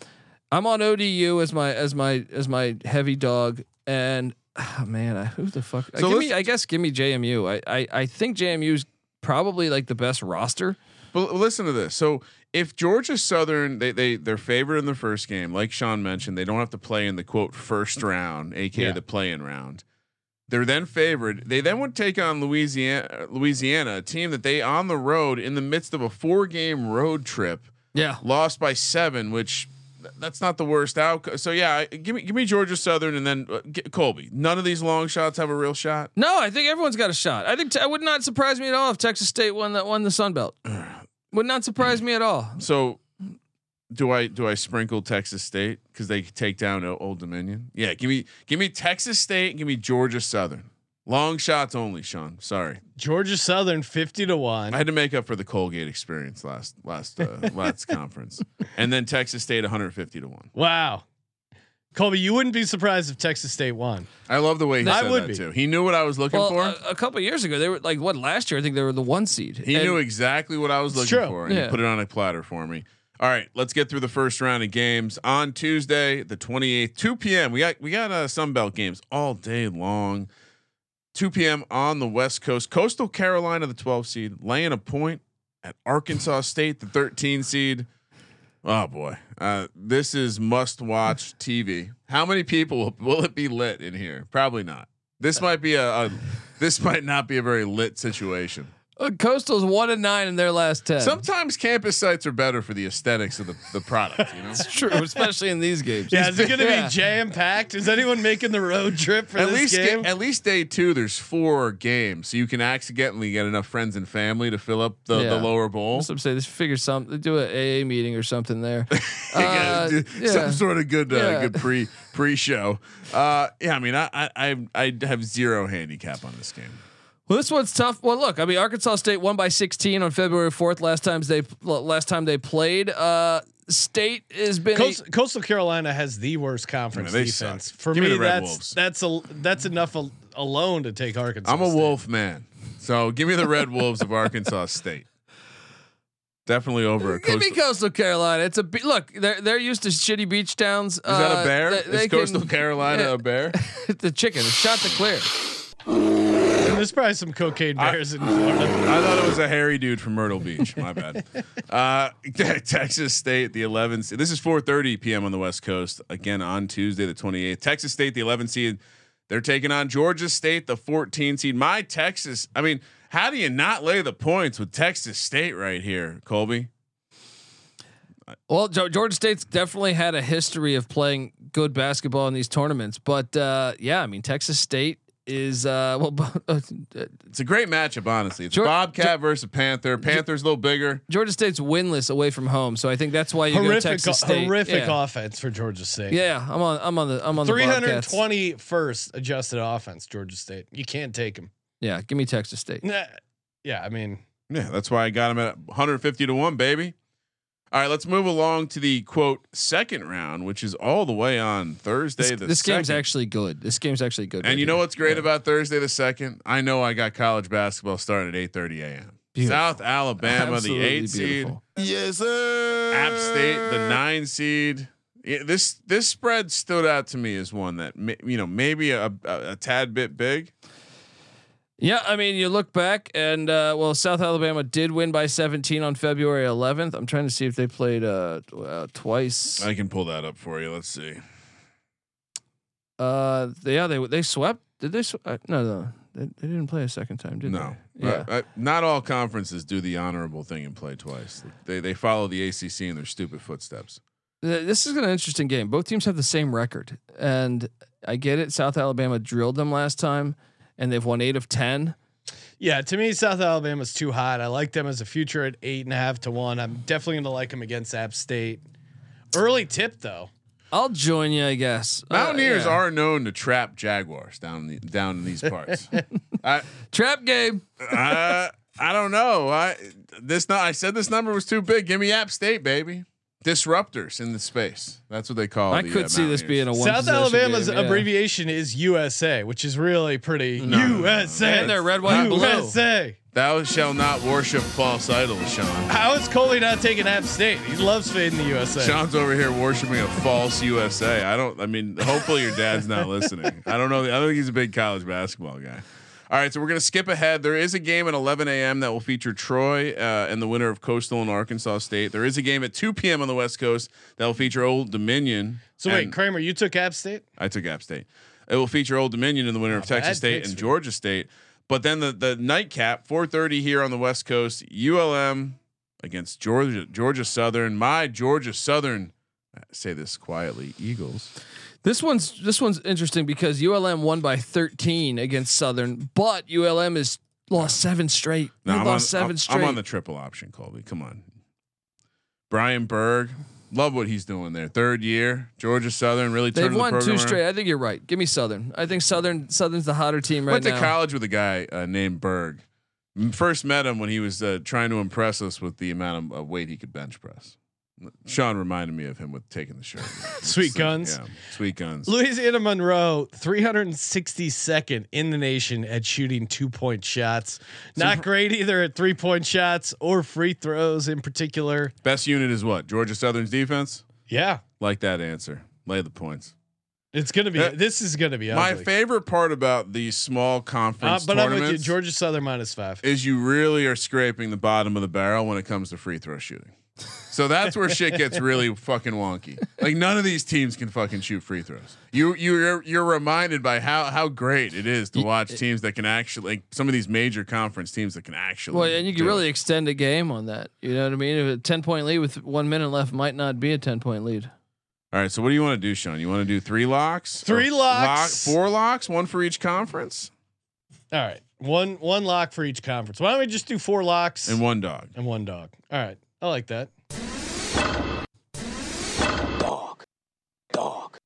I'm on ODU as my as my as my heavy dog, and oh man, I, who the fuck? So give me, I guess, give me JMU. I I, I think JMU's probably like the best roster. But listen to this. So if Georgia Southern they they they're favored in the first game, like Sean mentioned, they don't have to play in the quote first round, aka Yeah. the play-in round. They're then favored. They then would take on Louisiana, Louisiana, a team that they on the road in the midst of a four-game road trip Yeah, lost by seven, which that's not the worst outcome. So yeah, give me give me Georgia Southern and then uh, Colby. None of these long shots have a real shot. No, I think everyone's got a shot. I think t- it would not surprise me at all if Texas State won that won the Sun Belt. Would not surprise me at all. So do I do I sprinkle Texas State because they take down Old Dominion? Yeah, give me give me Texas State, give me Georgia Southern. Long shots only, Sean. Sorry, Georgia Southern fifty to one. I had to make up for the Colgate experience last last uh, (laughs) last conference, and then Texas State 150 to one. wow, Colby, you wouldn't be surprised if Texas State won. I love the way he I said would that be. too. He knew what I was looking Well, for. a, a couple years ago, they were like what last year? I think they were the one seed. He And- knew exactly what I was looking true. for, and Yeah. he put it on a platter for me. All right, let's get through the first round of games on Tuesday, the 28th, 2 p.m. We got we got uh, Sunbelt games all day long. 2 p.m. on the West Coast. Coastal Carolina, the 12 seed, laying a point at Arkansas State, the 13 seed. Oh boy, uh, this is must-watch TV. How many people will, will it be lit in here? Probably not. This might be a, a this might not be a very lit situation. Uh, Coastal's one and nine in their last ten. Sometimes campus sites are better for the aesthetics of the, the product, you know. (laughs) it's true, especially in these games. Yeah, is it going to Yeah. be jam packed? Is anyone making the road trip for at this least game? ga- at least day two, there's four games, so you can accidentally get enough friends and family to fill up the, the lower bowl. Some say I'm saying. Just figure something. Do an AA meeting or something there. (laughs) Uh, yeah. Some sort of good uh, Yeah. good pre pre show. Uh, yeah, I mean, I, I I I have zero handicap on this game. Well, this one's tough. Well, look, I mean, Arkansas State won by 16 on February 4th. Last times they last time they played. Uh, State has been. a- Coastal Carolina has the worst conference Yeah, defense. suck. For Give me me, that's Wolves. that's a that's enough al- alone to take Arkansas. I'm a State. Wolf man, so give me the Red Wolves of Arkansas (laughs) State. Definitely over a Give me coastal. Coastal Carolina. It's a be- look. They're they're used to shitty beach towns. Is that a bear? Is Coastal can- Carolina yeah. a bear? (laughs) the chicken. It's shot to clear. And there's probably some cocaine bears in Florida. I thought it was a hairy dude from Myrtle Beach. My bad. (laughs) Uh, (laughs) Texas State, the 11th. This is 4:30 p.m. on the West Coast. Again on Tuesday, the 28th. Texas State, the 11th seed. They're taking on Georgia State, the 14 seed. My Texas. I mean, how do you not lay the points with Texas State right here, Colby? Well, Georgia State's definitely had a history of playing good basketball in these tournaments, but uh, yeah, I mean Texas State is uh, (laughs) well. uh, It's a great matchup, honestly. It's Geor- Bobcat versus Panther. Panther's a little bigger. Georgia State's winless away from home, so I think that's why you go horrific, Texas State. horrific yeah. offense for Georgia State. Yeah, I'm on. I'm on the. I'm on the. Bobcats. 321st adjusted offense, Georgia State. You can't take them. Yeah, give me Texas State. Nah, yeah, I mean, Yeah, that's why I got him at 150 to one, baby. All right, let's move along to the quote second round, which is all the way on Thursday. This, the this game's actually good. This game's actually good. And right you know here. what's great Yeah. about Thursday the second? I know I got college basketball starting at 8:30 a.m. Beautiful. South Alabama, the Absolutely eight seed. Yes, sir. App State, the nine seed. Yeah, this this spread stood out to me as one that ma- you know maybe a, a, a tad bit big. Yeah, I mean, you look back and uh, well, South Alabama did win by 17 on February 11th. I'm trying to see if they played uh, uh twice. I can pull that up for you. Let's see. Uh, yeah, they they swept. Did they? Sw- uh, no, no, they, they didn't play a second time, did No, they? Yeah. Uh, uh, not all conferences do the honorable thing and play twice. They they follow the ACC in their stupid footsteps. This is an interesting game. Both teams have the same record, and I get it. South Alabama drilled them last time, and they've won eight of ten. Yeah, to me, South Alabama's too hot. I like them as a future at eight and a half to one. I'm definitely going to like them against App State. Early tip though. I'll join you, I guess. Uh, Mountaineers yeah. are known to trap Jaguars down the, down in these parts. (laughs) I, trap game. I I don't know. I this not I said this number was too big. Give me App State, baby. Disruptors in the space. That's what they call. It. I the, could uh, see this being a one. South Alabama's game, yeah. abbreviation is USA, which is really pretty. No, no, no, no. USA. And they're red, white, and blue. USA. Thou shall not worship false idols, Sean. How is Coley not taking App State? He loves fading the USA. Sean's over here worshiping a false USA. I don't. I mean, hopefully your dad's not listening. I don't know. I don't think he's a big college basketball guy. All right, so we're gonna skip ahead. There is a game at 11 a.m. that will feature Troy uh, and the winner of Coastal and Arkansas State. There is a game at 2 p.m. on the West Coast that will feature Old Dominion. so wait, Kramer, you took App State? I took App State. It will feature Old Dominion and the winner of Texas State and. Georgia State. But then the the nightcap, 4:30 here on the West Coast, ULM against Georgia Georgia Southern. My Georgia Southern, I say this quietly, Eagles. This one's this one's interesting because ULM won by 13 against Southern, but ULM is lost seven straight. No, They I'm on, lost 7 I'm- straight. I'm on the triple option, Colby. Come on. Brian Burg, love what he's doing there. Third year, Georgia Southern really They've turned the won program two around. straight. I think you're right. Give me Southern. I think Southern Southern's the hotter team right now. Went to college with a guy uh, named Berg. First met him when he was uh, trying to impress us with the amount of uh, weight he could bench press. Sean reminded me of him with taking the shirt. (laughs) Sweet So, guns. Yeah, sweet guns. Louisiana Monroe, 362nd in the nation at shooting two point shots. Not great either at three point shots or free throws in particular. Best unit is what? Georgia Southern's defense. Yeah, Like that answer. Lay the points. it's gonna be. Uh, this is gonna be My favorite part about the small Uh, conference but I'm with you. Georgia Southern minus five. is you really are scraping the bottom of the barrel when it comes to free throw shooting. So that's where shit gets really fucking wonky. Like none of these teams can fucking shoot free throws. You you're you're reminded by how how great it is to watch teams that can actually like some of these major conference teams that can actually. Well, and you can do really it. extend a game on that. You know what I mean? If a 10 point lead with one minute left might not be a 10 point lead. All right. So what do you want to do, Sean? You want to do three locks? Three locks. Lock, four locks, one for each conference, All right, one one lock for each conference. Why don't we just do four locks and one dog. and one dog? All right, I like that. Dog. Dog.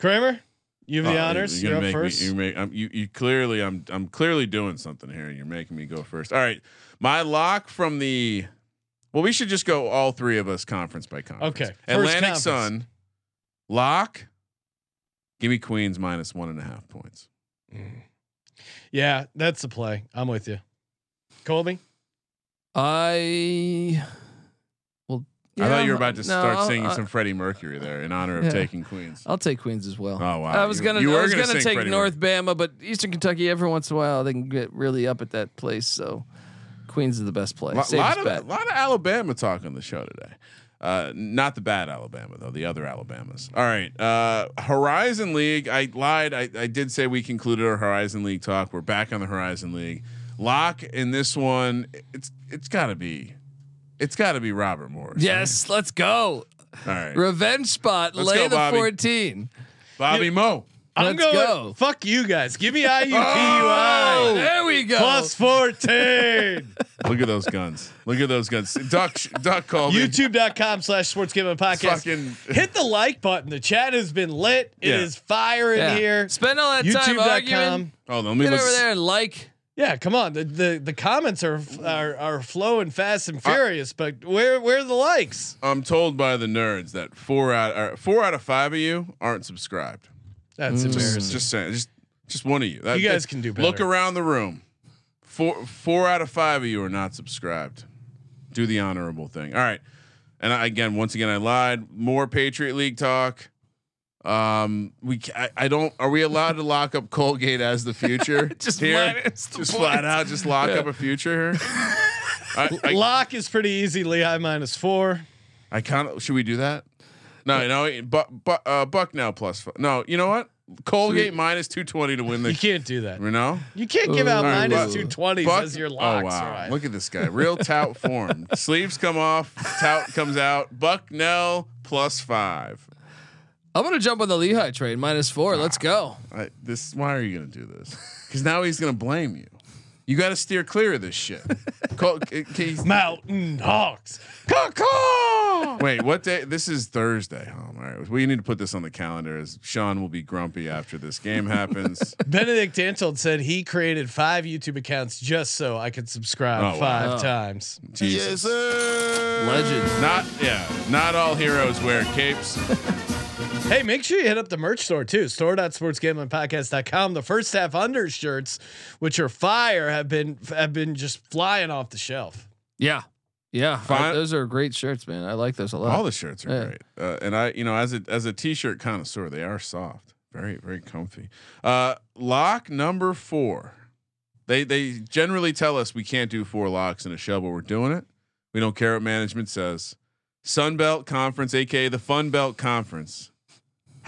Kramer, you have the Oh, honors. You're You're, up make first. me. You make. I'm, you you clearly. I'm. I'm clearly doing something here. and You're making me go first. All right. My lock from the. Well, we should just go all three of us conference by conference. Okay, first Atlantic conference. Sun. Lock. Give me Queens minus one and a half points. Mm. yeah, that's the play. I'm with you, Colby. I. Well, I thought you were about to no, start I'll- singing I- some Freddie Mercury there in honor of Yeah. taking Queens. I'll take Queens as well. Oh wow! I was You- gonna, You I was gonna, gonna, take Freddie North Bama, but Eastern Kentucky every once in a while they can get really up at that place. So Queens is the best place. A lot of lot of Alabama talk on the show today. Uh, not the bad Alabama though, the other Alabamas. All right, uh, Horizon League. I lied. I, I did say we concluded our Horizon League talk. We're back on the Horizon League. Lock in this one. It's it's got to be, it's got to be Robert Morris. Yes, let's go. All right, Revenge spot. Let's lay go, the Bobby. 14. Bobby Mo. I'm Let's going. go. Fuck you guys. Give me Oh, IUPUI There we go. plus 14. (laughs) Look at those guns. Look at those guns. Duck Duck called me. YouTube.com slash sports gambling podcast. Fucking- Hit the like button. The chat has been lit. It is Yeah. fire in Yeah. here. Spend all that time arguing. YouTube.com. Hold on, let me Get over there and like. Yeah, come on. The, the the comments are are are flowing fast and furious, but where where are the likes? I'm told by the nerds that four out or four out of five of you aren't subscribed. That's mm. Just, embarrassing. just saying, just just one of you. That- You guys that- can do better. Look around the room. Four four out of five of you are not subscribed. Do the honorable thing. All right. And I, again, once again, I lied. More Patriot League talk. Um, we I, I don't. Are we allowed to lock up Colgate as the future? (laughs) Just here? minus the just flat out, just lock up a future here. (laughs) I, I, Lock is pretty easy. Lehigh minus four. I kind of should we do that? No, no, but but uh, Buck now plus five. No, you know what? Colgate minus two twenty to win the. You can't do that. You know, You can't give out Ooh. All right, minus Buck- two twenties as your locks. Oh wow! right? Look at this guy, real tout form. (laughs) Sleeves come off, tout comes out. Bucknell plus five. I'm gonna jump on the Lehigh trade minus four. Let's go. I, this. Why are you gonna do this? (laughs) Because now he's gonna blame you. You got to steer clear of this shit. (laughs) Call, c- c- Mountain Hawks. Caw-caw! (laughs) Wait, what day? This is Thursday. Oh, all right. We need to put this on the calendar as Sean will be grumpy after this game happens. Benedict Dantold said he created five YouTube accounts just so I could subscribe Oh, wow. five Oh. times. Jesus. Legend. Not yeah. Not all heroes wear capes. Hey, make sure you hit up the merch store too. Store.sportsgamblingpodcast.com. The first half undershirts, which are fire, have been have been just flying off the shelf. Yeah. Yeah. Fine. I- those are great shirts, man. I like those a lot. All the shirts are Yeah. great, uh, and I, you know, as a as a t-shirt connoisseur, they are soft, very very comfy. Uh, lock number four. They they generally tell us we can't do four locks in a show, but we're doing it. We don't care what management says. Sunbelt Conference, aka the Fun Belt Conference.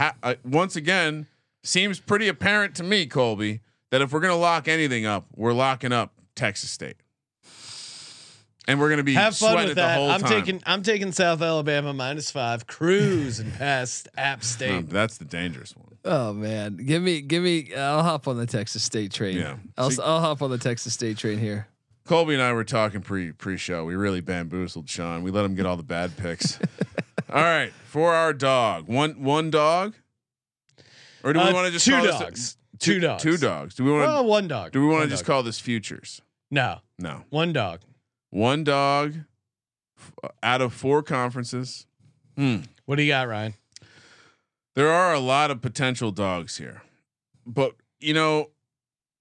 Ha- uh, once again, seems pretty apparent to me, Colby, that if we're gonna lock anything up, we're locking up Texas State, and we're gonna be Have fun sweating with it the that. whole I'm time. taking I'm taking South Alabama minus five, cruise and (laughs) past App Um, State. that's the dangerous one. Oh man, give me, give me. I'll hop on the Texas State train. Yeah. I'll, See- I'll hop on the Texas State train here. Colby and I were talking pre pre show. We really bamboozled Sean. We let him get all the bad picks. (laughs) all right, for our dog, one one dog, or do we Uh, want to just two call this- dogs? Two dogs. Two dogs. Do we want? Well, one dog. do we want to just dog. call this futures? No, No, one dog. one dog f- out of four conferences. Hmm. What do you got, Ryan? There are a lot of potential dogs here, but you know,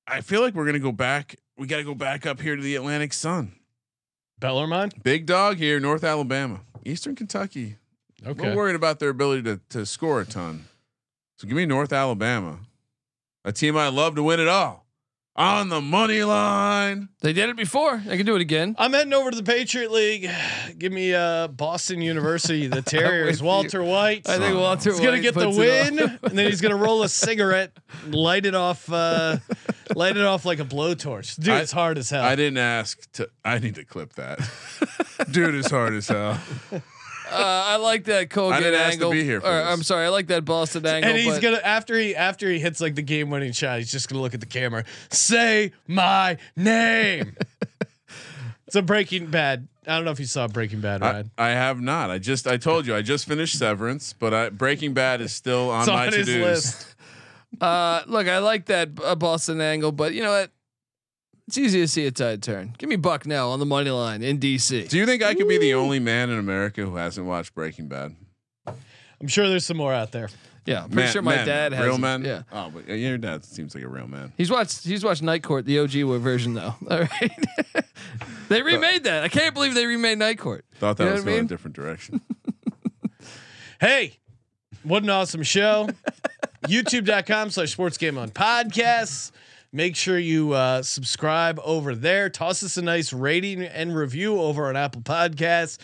I feel like we're gonna go back. We got to go back up here to the Atlantic Sun. Bellarmine. Big dog here, North Alabama, Eastern Kentucky. Okay. We're worried about their ability to to score a ton. So give me North Alabama, a team I love to win it all on the money line. They did it before. They can do it again. I'm heading over to the Patriot League. (sighs) Give me uh, Boston University, the (laughs) Terriers. with you. Walter White. I think Walter. He's gonna get the win, and then he's gonna roll a (laughs) cigarette, light it off, uh, light it off like a blowtorch. Dude, I- it's hard as hell. I didn't ask to. I need to clip that. (laughs) Dude is hard as hell. Uh, I like that Colgate I didn't ask to angle. be here for or. I'm sorry. I like that Boston angle. and he's gonna after he after he hits like the game winning shot, he's just gonna look at the camera, say my name. (laughs) it's a Breaking Bad. I don't know if you saw Breaking Bad, I, Ryan. I have not. I just. I told you. I just finished Severance, but I, Breaking Bad is still on It's my to his dos. list. Uh, look, I like that uh, Boston angle, but you know what? It's easy to see a tide turn. Give me Bucknell on the money line in DC. Do you think I could be the only man in America who hasn't watched Breaking Bad? I'm sure there's some more out there. yeah, I'm pretty Man- sure my men, dad has. real men. Yeah, Oh, but your dad seems like a real man. he's watched. He's watched Night Court, the OG version though. (laughs) All right, (laughs) they remade that. I can't believe they remade Night Court. Thought that You know was going mean? a different direction. (laughs) Hey, what an awesome show. YouTube.com slash sports game on podcasts. Make sure you uh, subscribe over there. Toss us a nice rating and review over on Apple Podcasts.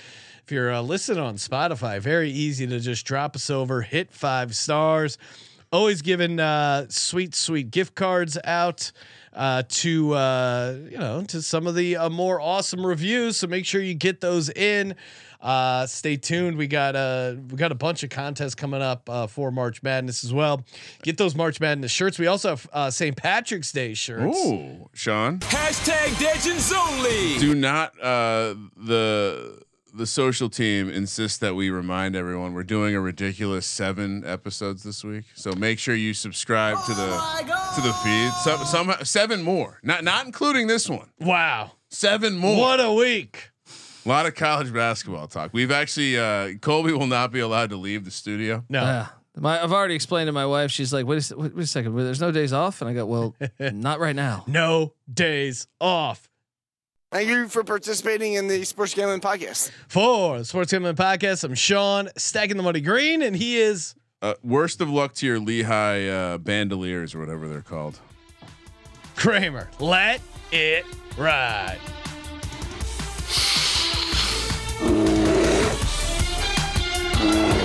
If you're uh, listening on Spotify, very easy to just drop us over, hit five stars. Always giving uh, sweet, sweet gift cards out uh, to uh, you know to some of the uh, more awesome reviews. So make sure you get those in. Uh, stay tuned. We got a we got a bunch of contests coming up uh, for March Madness as well. Get those March Madness shirts. We also have uh, St. Patrick's Day shirts. Ooh, Sean. Hashtag Legends Only. Do not uh, the the social team insist that we remind everyone we're doing a ridiculous seven episodes this week. So make sure you subscribe to the to the feed. Some, some seven more, not not including this one. Wow, Seven more. what a week! A lot of college basketball talk. We've actually uh, Colby will not be allowed to leave the studio. No, Yeah. My, I've already explained to my wife. She's like, wait a, wait, wait a second. There's no days off, and I go, well, (laughs) not right now. no days off. Thank you for participating in the Sports Gambling Podcast. For the Sports Gambling Podcast, I'm Sean stacking the money green, and he is Uh, worst of luck to your Lehigh uh, bandoliers or whatever they're called. Kramer. Let it ride. Thank you.